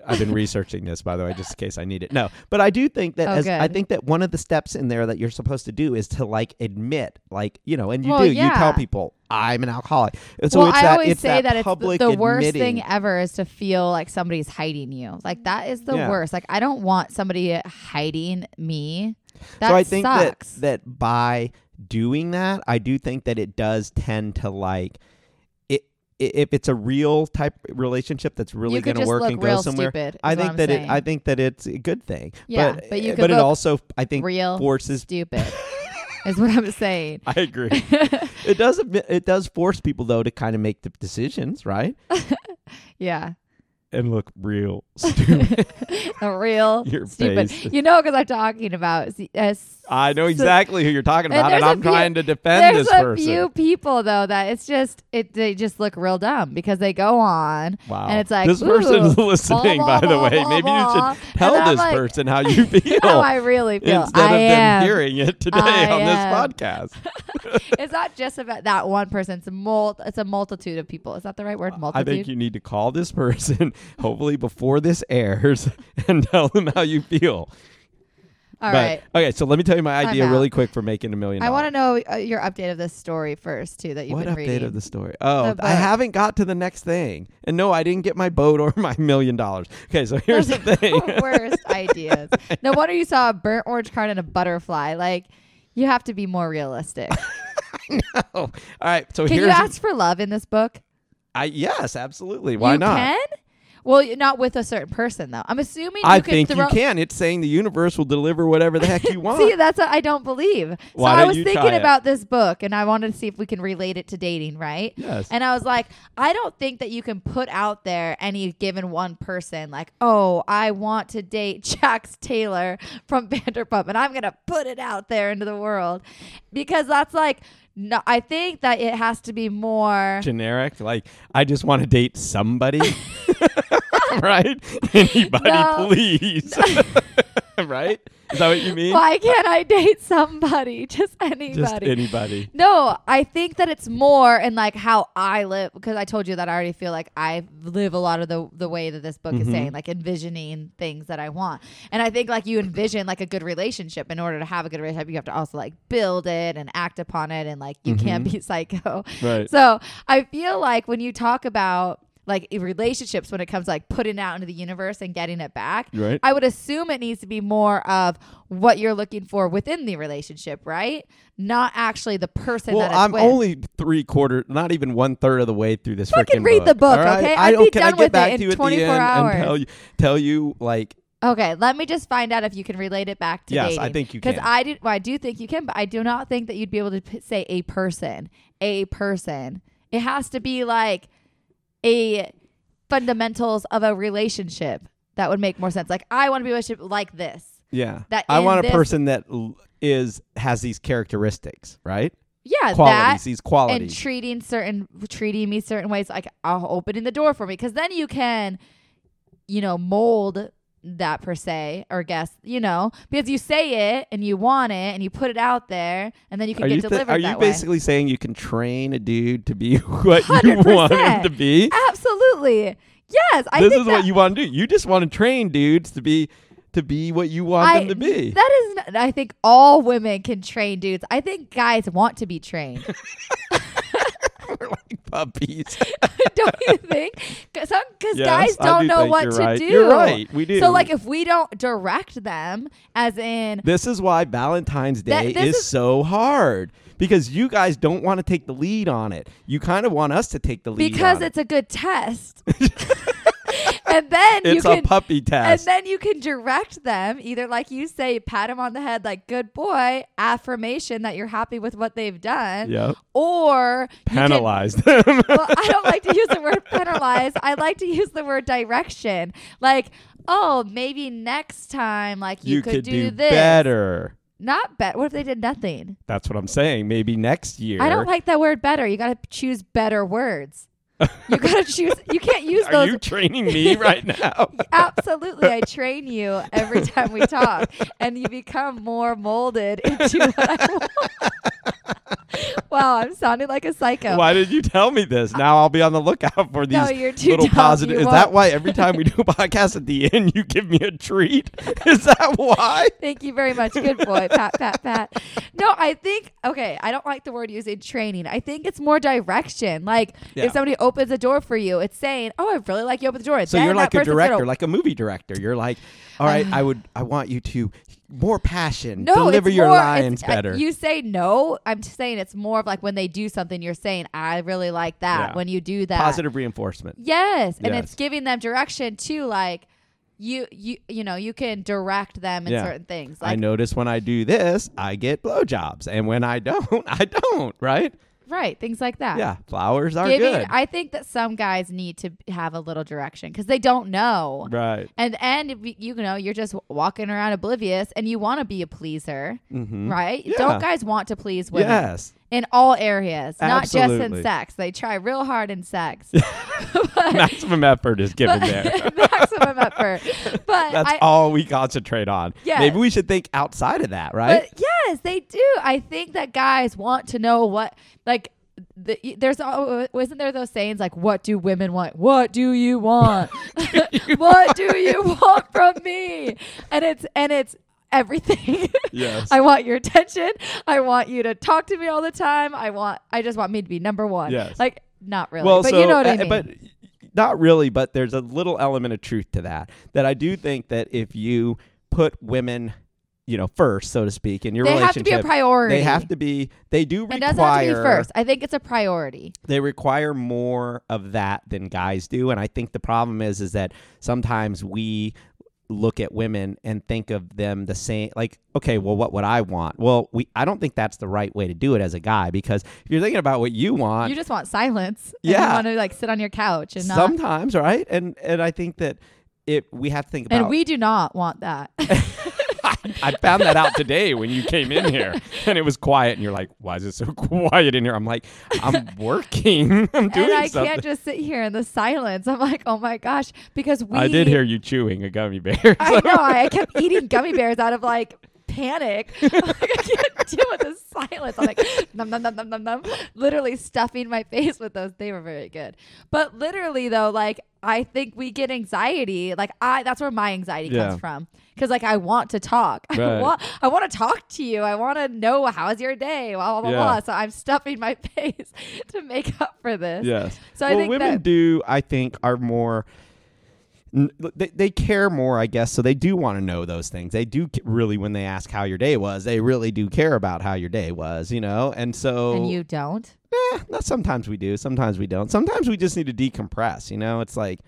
S2: I've been researching this, by the way, just in case I need it. No, but I do think that
S1: Oh,
S2: as, I think that one of the steps in there that you're supposed to do is to like admit, like you know, and you
S1: Well,
S2: do. You tell people I'm an alcoholic. And so
S1: well,
S2: it's
S1: I
S2: that,
S1: always say
S2: that,
S1: that, it's the,
S2: public
S1: the worst thing ever is to feel like somebody's hiding you. Like that is the
S2: Yeah.
S1: worst. Like I don't want somebody hiding me. That's That
S2: so I think
S1: sucks.
S2: that that by doing that, I do think that it does tend to like If it's a real type relationship that's really going to work and go somewhere,
S1: stupid.
S2: I think that it. I think that it's a good thing.
S1: Yeah,
S2: but,
S1: but you
S2: uh, but it also I think
S1: real
S2: forces.
S1: stupid is what I'm saying.
S2: I agree. it does. It does force people though to kind of make the decisions, right?
S1: yeah,
S2: And look real stupid.
S1: a real
S2: Your
S1: stupid.
S2: face.
S1: You know, because I'm talking about. uh,
S2: I know
S1: so-
S2: exactly who you're talking about, and,
S1: there's a
S2: I'm
S1: few-
S2: trying to defend this person.
S1: There's a few people though that it's just it. They just look real dumb because they go on
S2: wow.
S1: and it's like,
S2: this person's listening,
S1: blah,
S2: by
S1: blah,
S2: the way.
S1: blah,
S2: Maybe you should tell this
S1: like,
S2: person how you feel
S1: how I really feel.
S2: instead
S1: I
S2: of
S1: am.
S2: them hearing it today
S1: I
S2: on
S1: am.
S2: this podcast.
S1: it's not just about that one person. It's a mul- It's a multitude of people. Is that the right word?
S2: I think you need to call this person, hopefully before this airs, and tell them how you feel.
S1: All
S2: but,
S1: right.
S2: Okay, so let me tell you my idea really quick for making a million
S1: I want to know uh, your update of this story first too that you've
S2: what
S1: been
S2: update
S1: reading.
S2: of the story? Oh,
S1: The
S2: I haven't got to the next thing. And no, I didn't get my boat or my million dollars. Okay, so here's the
S1: Those
S2: thing.
S1: the worst ideas. No wonder you saw a burnt orange card and a butterfly. Like you have to be more realistic.
S2: oh, all right, so
S1: Can
S2: here's
S1: you ask for love in this book?
S2: I yes, absolutely. Why
S1: you
S2: not?
S1: Can? Well, not with a certain person though. I'm assuming you
S2: I
S1: can
S2: think you can. It's saying the universe will deliver whatever the heck you want.
S1: See, that's what I don't believe.
S2: Why
S1: so I was thinking
S2: it?
S1: about this book and I wanted to see if we can relate it to dating, right?
S2: yes.
S1: And I was like, I don't think that you can put out there any given one person, like, oh, I want to date Jax Taylor from Vanderpump, and I'm going to put it out there into the world. Because that's like, no, I think that it has to be more.
S2: generic. Like I just want to date somebody, right? Anybody,
S1: No.
S2: please. right? Is that what you mean?
S1: Why can't I date somebody? Just anybody.
S2: Just anybody.
S1: No, I think that it's more in like how I live because I told you that I already feel like I live a lot of the the way that this book is
S2: Mhm.
S1: saying, like envisioning things that I want. And I think like you envision like a good relationship. In order to have a good relationship, you have to also like build it and act upon it, and like you can't
S2: Mhm.
S1: be psycho.
S2: Right.
S1: So I feel like when you talk about like relationships, when it comes to, like putting out into the universe and getting it back,
S2: Right.
S1: I would assume it needs to be more of what you're looking for within the relationship, right? Not actually the person
S2: Well,
S1: that it's
S2: I'm
S1: with.
S2: only three quarter, not even one third of the way through this.
S1: Fucking
S2: frickin'
S1: read
S2: book,
S1: the book,
S2: right?
S1: okay?
S2: I
S1: I'd
S2: don't.
S1: be
S2: can
S1: done
S2: I get
S1: with
S2: back
S1: it in
S2: at the
S1: 24
S2: end
S1: hours.
S2: and tell you, tell you like
S1: Okay, let me just find out if you can relate it back to
S2: Yes,
S1: dating.
S2: I think you can. Because.
S1: I do, well, I do think you can, but I do not think that you'd be able to p- say a person, a person. It has to be like a fundamentals of a relationship that would make more sense. Like I want to be a relationship like this.
S2: yeah.
S1: That
S2: I want a
S1: this-
S2: person that l- is has these characteristics, right?
S1: yeah,
S2: qualities,
S1: that
S2: these
S1: and
S2: qualities.
S1: treating certain treating me certain ways like uh, opening the door for me because then you can you know mold that per se or guess you know because you say it and you want it and you put it out there and then you can
S2: are
S1: get
S2: you, thi-
S1: delivered
S2: are you
S1: way
S2: basically saying you can train a dude to be what you want him to be?
S1: absolutely yes i
S2: this is what you want to do. You just want to train dudes to be to be what you want
S1: I,
S2: them to be.
S1: that is not, i think all women can train dudes i think guys want to be trained
S2: We're like puppies.
S1: don't you think because
S2: Yes,
S1: guys don't
S2: do
S1: know what to
S2: right.
S1: do
S2: You're right. We do.
S1: So like if we don't direct them as in
S2: This is why Valentine's Day is,
S1: is-
S2: so hard because you guys don't want to take the lead on it. You kind of want us to take the lead
S1: because
S2: on it.
S1: it's a good test. And then you
S2: It's a
S1: can
S2: puppy
S1: and then you can direct them either like you say pat them on the head like good boy affirmation that you're happy with what they've done
S2: yep.
S1: or you can-
S2: Penalize them.
S1: well, I don't like to use the word penalize. I like to use the word direction. Like, oh, maybe next time, like you,
S2: you
S1: could,
S2: could
S1: do,
S2: do
S1: this.
S2: better.
S1: Not bet. What if they did nothing?
S2: That's what I'm saying. Maybe next year.
S1: I don't like that word better. You got to choose better words. You got to choose. You can't use
S2: Are
S1: those.
S2: you training me right now?
S1: Absolutely. I train you every time we talk, and you become more molded into what I want. wow, I'm sounding like a psycho.
S2: Why did you tell me this? Uh, now I'll be on the lookout for these
S1: No, you're too
S2: little
S1: dumb.
S2: positive.
S1: You
S2: Is that why every time we do a podcast at the end you give me a treat? Is that why?
S1: Thank you very much. Good boy. pat, pat, pat. No, I think, okay, I don't like the word using training. I think it's more direction. Like,
S2: Yeah.
S1: if somebody opens a door for you, it's saying, oh, I really like you open the door.
S2: So
S1: Then
S2: you're like a director,
S1: gonna-
S2: like a movie director. You're like, all right, I would, I want you to more passion,
S1: no,
S2: deliver your
S1: more,
S2: lines
S1: it's- uh,
S2: better.
S1: You say no. I'm just saying it's more of like when they do something, you're saying, I really like that.
S2: Yeah.
S1: When you do that.
S2: Positive reinforcement.
S1: Yes. And
S2: Yes.
S1: it's giving them direction too. Like, you, you, you know, you can direct them in
S2: Yeah.
S1: certain things. Like, I
S2: notice when I do this, I get blowjobs, and when I don't, I don't. Right?
S1: Right. Things like that.
S2: Yeah, flowers are
S1: giving
S2: good.
S1: i think that some guys need to have a little direction because they don't know
S2: right.
S1: and and you know you're just walking around oblivious and you want to be a pleaser
S2: Mm-hmm.
S1: right
S2: Yeah.
S1: don't guys want to please women
S2: Yes.
S1: In all areas not just in sex they try real hard in sex
S2: Maximum effort is given there.
S1: maximum effort but
S2: That's
S1: I,
S2: all we concentrate on.
S1: Yes.
S2: Maybe we should think outside of that, right?
S1: But yes, they do. I think that guys want to know what like the, there's al- uh, wasn't there those sayings like what do women want? What do you want? what do you want from me? And it's and it's everything.
S2: yes.
S1: I want your attention. I want you to talk to me all the time. I want I just want me to be number 1.
S2: Yes.
S1: Like not really,
S2: well,
S1: but
S2: so,
S1: you know what I
S2: uh,
S1: mean.
S2: But not really, but there's a little element of truth to that. That I do think that if you put women, you know, first, so to speak, in your relationship.
S1: they have to be a priority.
S2: they have to be. They do
S1: It doesn't have to be first. I think it's a priority.
S2: they require more of that than guys do and i think the problem is is that sometimes we look at women and think of them the same like okay well what would i want well we i don't think that's the right way to do it as a guy because if you're thinking about what you want
S1: You just want silence.
S2: Yeah.
S1: you want to like sit on your couch and not
S2: sometimes right and and i think that it we have to think about
S1: And we do not want that.
S2: I found that out today when you came in here and it was quiet and you're like, why is it so quiet in here? I'm like, I'm working. I'm doing
S1: and I
S2: something.
S1: can't just sit here in the silence. I'm like, oh my gosh, because we.
S2: I did hear you chewing a gummy bear.
S1: I know. I kept eating gummy bears out of like panic. like, I can't deal with the silence. I'm like, num, num, num, num, num, num, literally stuffing my face with those. They were very good. But literally, though, like, I think we get anxiety. Like, I that's where my anxiety
S2: Yeah.
S1: comes from. Because, like, I want to talk. I want, I want to talk to you. I want to know how's your day, blah, blah, blah,
S2: Yeah.
S1: blah. So I'm stuffing my face to make up for this.
S2: Yes.
S1: So I think
S2: women do. I think are more. They, they care more, I guess. So they do want to know those things. They do really, when they ask how your day was, they really do care about how your day was, you know. And so,
S1: And you don't?
S2: Eh, sometimes we do, sometimes we don't. Sometimes we just need to decompress. You know, it's like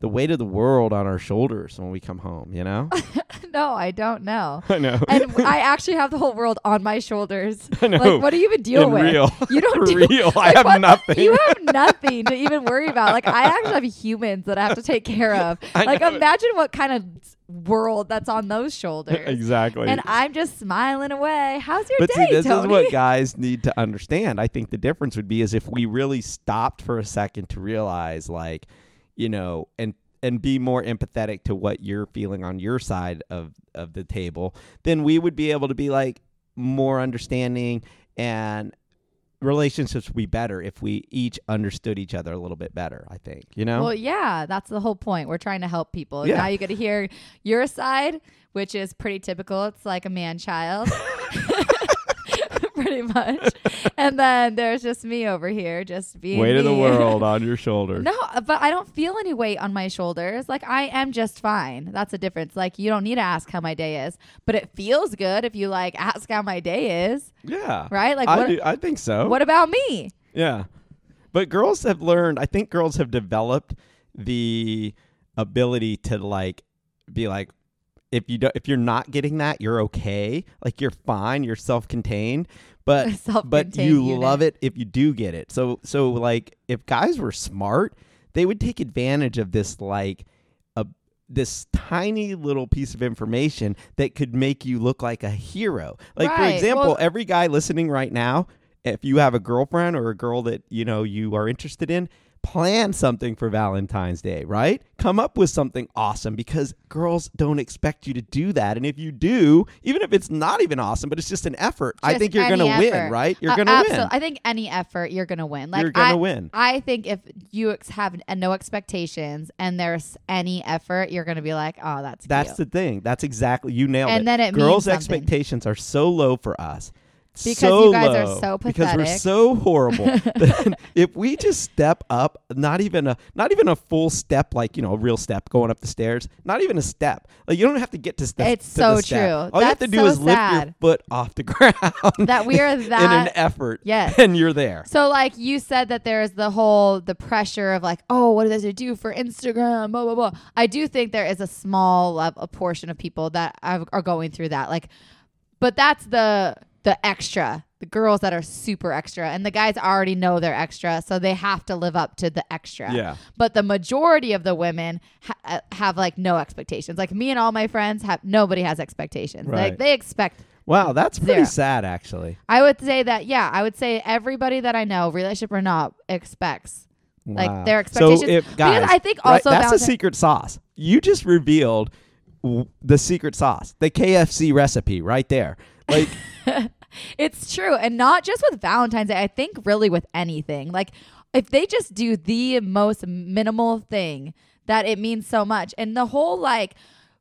S2: the weight of the world on our shoulders when we come home, you know?
S1: no, I don't know.
S2: I know.
S1: And I actually have the whole world on my shoulders.
S2: I know.
S1: Like, what do you even deal
S2: In
S1: with?
S2: real.
S1: You don't deal
S2: real. I have
S1: what-
S2: nothing.
S1: You have nothing to even worry about. Like I actually have humans that I have to take care of.
S2: I
S1: Like
S2: know.
S1: imagine what kind of world that's on those shoulders.
S2: exactly.
S1: And I'm just smiling away. How's your
S2: but
S1: day,
S2: see, this
S1: Tony?
S2: is what guys need to understand. I think the difference would be is if we really stopped for a second to realize, like, you know, and and be more empathetic to what you're feeling on your side of of the table, then we would be able to be like more understanding and relationships would be better if we each understood each other a little bit better. I think, you know.
S1: Well, yeah, that's the whole point. We're trying to help people.
S2: Yeah.
S1: Now you get to hear your side, which is pretty typical. It's like a man child. pretty much. And then there's just me over here just being
S2: Weight of the world on your shoulders.
S1: No, but I don't feel any weight on my shoulders. Like I am just fine. That's a difference. Like you don't need to ask how my day is, but it feels good if you like ask how my day is,
S2: Yeah.
S1: right? Like
S2: I
S1: what
S2: do, I think so.
S1: what about me?
S2: Yeah. But girls have learned, I think girls have developed the ability to like be like if you do, if you're not getting that, you're okay. Like you're fine, you're self-contained, but but
S1: Self-contained
S2: you
S1: unit.
S2: love it if you do get it. So so like if guys were smart, they would take advantage of this like a this tiny little piece of information that could make you look like a hero. Like for example,
S1: Well-
S2: every guy listening right now, if you have a girlfriend or a girl that you know you are interested in, plan something for Valentine's Day, right? Come up with something awesome because girls don't expect you to do that. And if you do, even if it's not even awesome, but it's just an effort, I think you're going to win, right? You're
S1: Uh,
S2: going to win.
S1: I think any effort you're gonna win. Like
S2: you're going to win.
S1: I think if you ex- have no expectations and there's any effort, you're gonna be like, oh, that's
S2: That's
S1: cute.
S2: the thing. That's exactly you nailed
S1: And
S2: it.
S1: then it
S2: Girls' expectations are so low for us.
S1: Because
S2: so
S1: you guys are so
S2: because we're so horrible. that if we just step up, not even a not even a full step, like you know, a real step going up the stairs, not even a step. Like you don't have to get to step.
S1: It's
S2: to
S1: so true.
S2: All you have to do
S1: so
S2: is lift your foot off the ground.
S1: That we are
S2: in an
S1: that-
S2: effort.
S1: Yes.
S2: and you're there.
S1: So like you said that there's the whole the pressure of like oh what does it do for Instagram blah blah blah. I do think there is a small a portion of people that are are going through that like, but that's the the extra the girls that are super extra and the guys already know they're extra so they have to live up to the extra.
S2: Yeah.
S1: But the majority of the women ha- uh, have like no expectations. Like me and all my friends have nobody has expectations.
S2: Right.
S1: Like they expect
S2: Wow, that's pretty
S1: Zero.
S2: sad, actually.
S1: I would say that yeah, I would say everybody that I know, relationship or not, expects
S2: Wow.
S1: like their expectations.
S2: So if guys,
S1: because I think
S2: right,
S1: also
S2: that's the
S1: Valenti-
S2: secret sauce. You just revealed w- the secret sauce, the KFC recipe, right there. Like,
S1: it's true, and not just with Valentine's Day. I think really with anything. Like if they just do the most minimal thing, that it means so much, and the whole like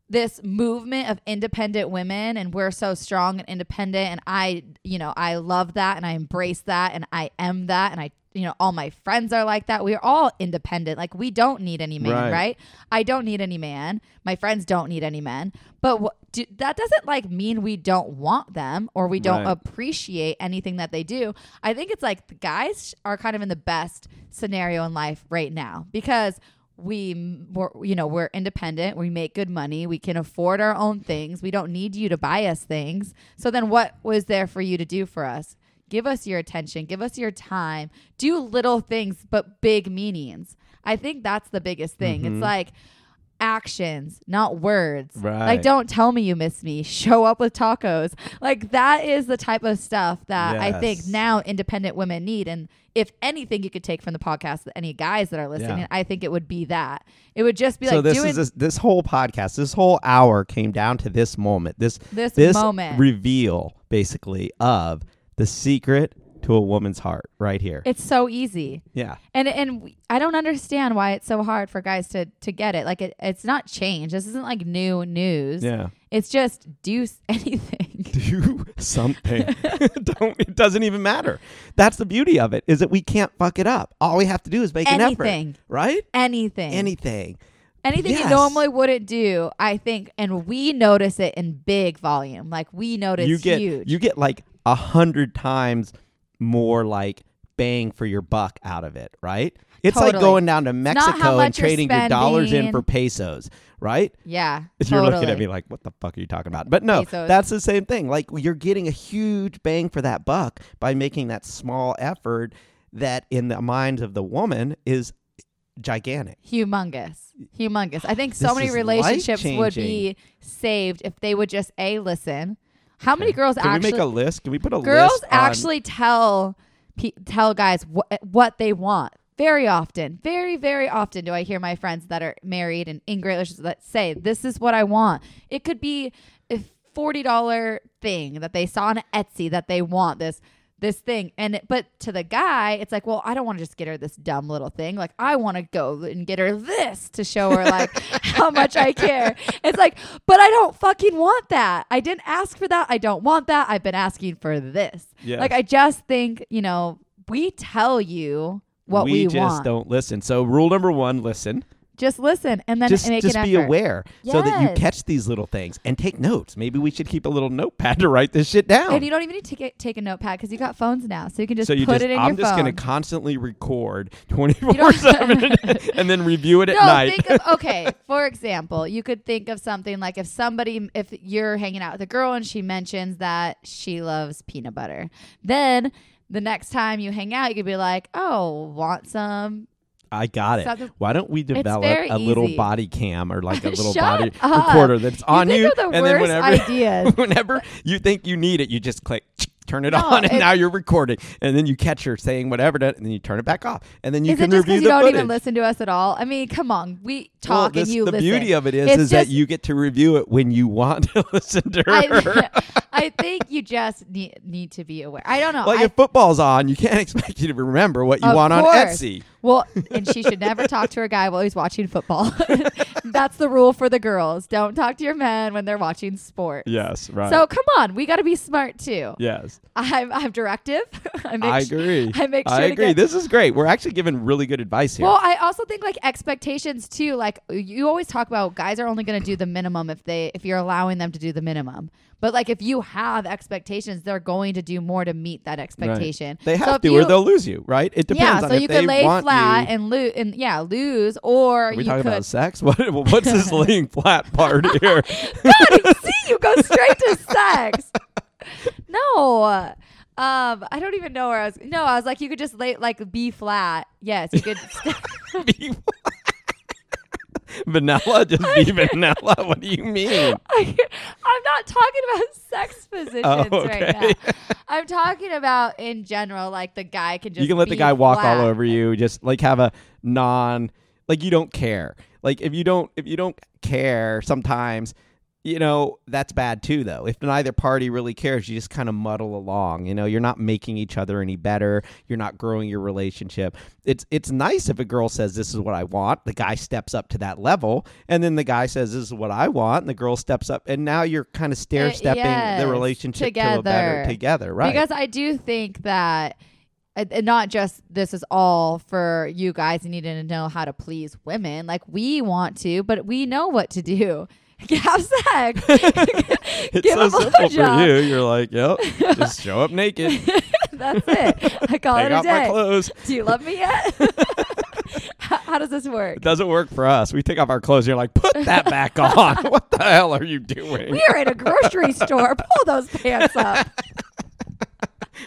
S1: this movement of independent women and we're so strong and independent and I you know I love that and I embrace that and I am that and I you know all my friends are like that we're all independent like we don't need any man
S2: Right.
S1: right, I don't need any man my friends don't need any men but wh- do, that doesn't like mean we don't want them or we don't
S2: Right.
S1: appreciate anything that they do. I think it's like the guys are kind of in the best scenario in life right now because we we're, you know we're independent we make good money we can afford our own things we don't need you to buy us things. So then what was there for you to do for us? Give us your attention give us your time do little things but big meanings. I think that's the biggest thing.
S2: Mhm.
S1: it's like actions not words.
S2: Right.
S1: like don't tell me you miss me. Show up with tacos. Like that is the type of stuff that i think now independent women need. And if anything you could take from the podcast any guys that are listening
S2: Yeah.
S1: i think it would be that. It would just be
S2: so
S1: like
S2: this
S1: doing
S2: is this, this whole podcast, this whole hour came down to this moment, this
S1: this,
S2: this
S1: moment.
S2: reveal, basically, of the secret to a woman's heart, right here.
S1: it's so easy
S2: yeah,
S1: and and we- i don't understand why it's so hard for guys to to get it like it, it's not change this isn't like new news
S2: yeah.
S1: it's just do s- anything
S2: do something. Don't it doesn't even matter. That's the beauty of it is that we can't fuck it up. All we have to do is make an effort, right?
S1: anything
S2: Anything.
S1: anything
S2: Yes.
S1: you normally wouldn't do i think and we notice it in big volume like we notice
S2: you get
S1: huge
S2: you get like a hundred times more like bang for your buck out of it, right? It's like going down to Mexico and trading your dollars in for pesos, right?
S1: Yeah.
S2: You're looking at me like, what the fuck are you talking about? But no,
S1: Pesos.
S2: that's the same thing. Like you're getting a huge bang for that buck by making that small effort that in the minds of the woman is gigantic.
S1: humongous humongous i think so
S2: This
S1: many relationships would be saved if they would just a listen how many girls
S2: Can
S1: actually
S2: we make a list? Can we put a
S1: girls
S2: list on-
S1: actually tell pe- tell guys what what they want. Very often very very often do i hear my friends that are married and in great relationships that say this is what i want. It could be a $40 thing that they saw on etsy that they want this this thing. And it, but to the guy it's like well i don't want to just get her this dumb little thing. Like i want to go and get her this to show her like how much i care. It's like but i don't fucking want that. I didn't ask for that. I don't want that. I've been asking for this.
S2: Yes.
S1: like i just think you know we tell you what we,
S2: just
S1: want.
S2: don't listen. So rule number one, listen.
S1: Just listen and then
S2: just
S1: make
S2: just be
S1: effort.
S2: aware so that you catch these little things and take notes. Maybe we should keep a little notepad to write this shit down.
S1: and you don't even need to get, take a notepad because you got phones now so you can just
S2: so you
S1: put
S2: just,
S1: it in
S2: I'm
S1: your
S2: just going to constantly record 24 7 and then review it at
S1: no,
S2: night.
S1: think of okay. For example, you could think of something like if somebody, if you're hanging out with a girl and she mentions that she loves peanut butter, then the next time you hang out, you could be like, "Oh, want some?"
S2: I got it. Why don't we develop a little
S1: easy.
S2: body cam or like a little body
S1: up.
S2: recorder that's on
S1: think
S2: you,
S1: the
S2: and then whenever
S1: ideas.
S2: whenever you think you need it, you just click. Turn it
S1: No,
S2: on, and
S1: it-
S2: now you're recording, and then you catch her saying whatever, to- and then you turn it back off, and then you
S1: Is
S2: can
S1: it just
S2: review the
S1: you don't
S2: footage.
S1: even listen to us at all? I mean, come on, we
S2: Well,
S1: talk
S2: this-
S1: and you
S2: the
S1: listen.
S2: beauty of it is,
S1: It's
S2: is that you get to review it when you want to listen to her.
S1: I, I think you just need, need to be aware. I don't know.
S2: like
S1: I,
S2: if football's on, you can't expect you to remember what you want on. Etsy.
S1: Well, and she should never talk to her guy while he's watching football. That's the rule for the girls. Don't talk to your men when they're watching sport.
S2: Yes, right.
S1: So come on, we got to be smart too.
S2: yes,
S1: I'm, I have directive. I, make
S2: I agree.
S1: I make sure
S2: I agree.
S1: get-
S2: This is great. We're actually giving really good advice here.
S1: Well, I also think like expectations too. Like you always talk about, guys are only going to do the minimum if they if you're allowing them to do the minimum. But like if you have expectations, they're going to do more to meet that expectation.
S2: they
S1: So
S2: have
S1: if
S2: to,
S1: you-
S2: or they'll lose you, right? It depends
S1: yeah, so you
S2: they
S1: could lay flat
S2: you.
S1: and lose, and yeah, lose, or
S2: Are we
S1: you
S2: talking
S1: could.
S2: about sex? What, what's this laying flat part here?
S1: God, see, you go straight to sex. No, um, I don't even know where I was. No, I was like, you could just lay like B flat. Yes, you could. B flat.
S2: vanilla, just be vanilla. What do you mean?
S1: I, am not talking about sex positions
S2: Oh,
S1: right now. I'm talking about in general, like the guy can just.
S2: you can let the guy walk all over you. Just like have a non, like you don't care. Like if you don't, if you don't care, sometimes, you know, that's bad too. Though if neither party really cares, you just kind of muddle along. You know, you're not making each other any better. You're not growing your relationship. It's it's nice if a girl says this is what I want. The guy steps up to that level, and then the guy says this is what I want, and the girl steps up, and now you're kind of eh, stair stepping
S1: yes,
S2: the relationship to a better
S1: together.
S2: together, right?
S1: Because I do think that. And not just this is all for you guys needing to know how to please women. Like we want to, but we know what to do. Have sex.
S2: It's
S1: Give
S2: so simple for you. You're like, yep, just show up naked,
S1: That's it. I call
S2: take
S1: it a
S2: off my clothes.
S1: Do you love me yet? how, how does this work?
S2: It doesn't work for us. We take off our clothes. You're like, put that back on. what the hell are you doing?
S1: We are in a grocery store. Pull those pants up.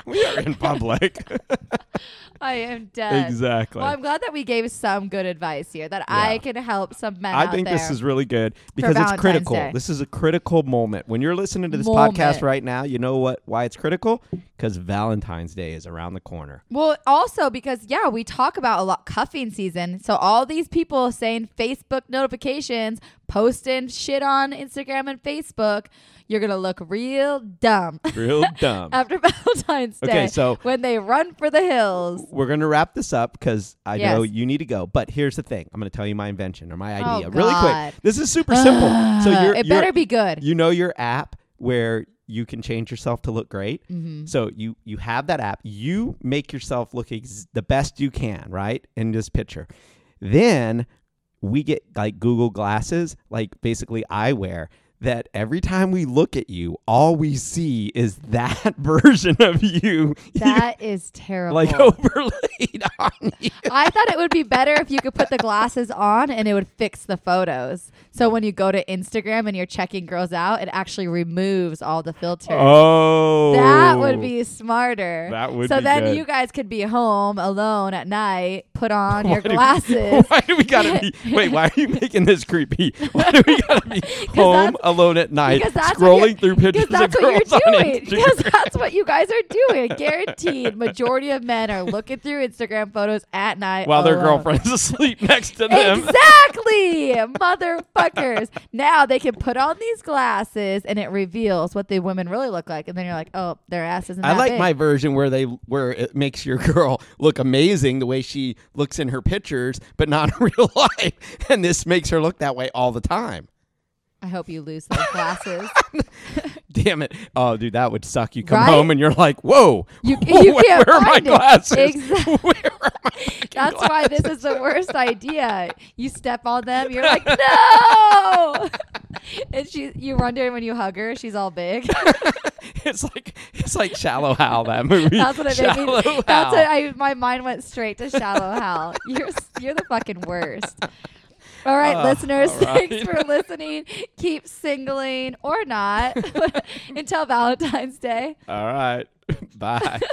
S2: We are in public.
S1: I am dead.
S2: exactly.
S1: Well, I'm glad that we gave some good advice here. That I can help some men
S2: I think this is really good because it's critical.
S1: Day.
S2: This is a critical moment. When you're listening to this
S1: Moment.
S2: podcast right now, you know what? Why it's critical? Because Valentine's Day is around the corner.
S1: Well, also because yeah, we talk about a lot cuffing season. So all these people saying Facebook notifications, posting shit on Instagram and Facebook, you're gonna look real dumb
S2: Real dumb.
S1: after Valentine's Day
S2: Okay, so-
S1: when they run for the hills.
S2: We're going to wrap this up because I
S1: Yes.
S2: know you need to go. But here's the thing I'm going to tell you my invention or my
S1: Oh,
S2: idea really quick. This is super simple. So you're,
S1: it
S2: you're-
S1: better be good.
S2: you know your app where you can change yourself to look great.
S1: Mm-hmm.
S2: So you you have that app. You make yourself look ex- the best you can, right? In this picture. Then we get like Google glasses, like basically eyewear that every time we look at you, all we see is that version of you,
S1: That is terrible.
S2: like overlaid on you.
S1: I thought it would be better if you could put the glasses on and it would fix the photos. So when you go to Instagram and you're checking girls out, it actually removes all the filters.
S2: Oh,
S1: That would oh. be smarter.
S2: That would
S1: so then
S2: good.
S1: you guys could be home alone at night, put on your
S2: Why we-
S1: glasses.
S2: Why do we gotta be? Wait, why are you making this creepy? Why do we gotta be home alone at night,
S1: what
S2: scrolling
S1: you're-
S2: through pictures
S1: Because that's
S2: of
S1: what
S2: girls
S1: you're
S2: on
S1: doing. Because that's what you guys are doing. Guaranteed. Majority of men are looking through Instagram photos at night
S2: while their
S1: alone.
S2: girlfriend's asleep next to them.
S1: Exactly, motherfuckers. now they can put on these glasses and it reveals what the women really look like, and then you're like, oh, their ass isn't.
S2: I
S1: that
S2: like
S1: big.
S2: my version where they where it makes your girl look amazing the way she looks in her pictures, but not in real life. And this makes her look that way all the time.
S1: I hope you lose those glasses.
S2: Damn it! Oh, dude, that would suck. You come
S1: Right?
S2: home and you're like, "Whoa,
S1: You, you
S2: where,
S1: can't
S2: are my
S1: find it.
S2: glasses?
S1: Exactly.
S2: Where are my fucking
S1: That's why this
S2: glasses?"
S1: is the worst idea. You step on them, you're like, no. and she, you wonder when you hug her, she's all big.
S2: it's like it's like Shallow Hal that movie.
S1: That's what it made
S2: Shallow
S1: me.
S2: Hal.
S1: That's what I. My mind went straight to shallow Hal. You're you're the fucking worst. All right,
S2: Uh,
S1: listeners,
S2: all right.
S1: thanks for listening. Keep singling or not until Valentine's Day.
S2: All right. Bye.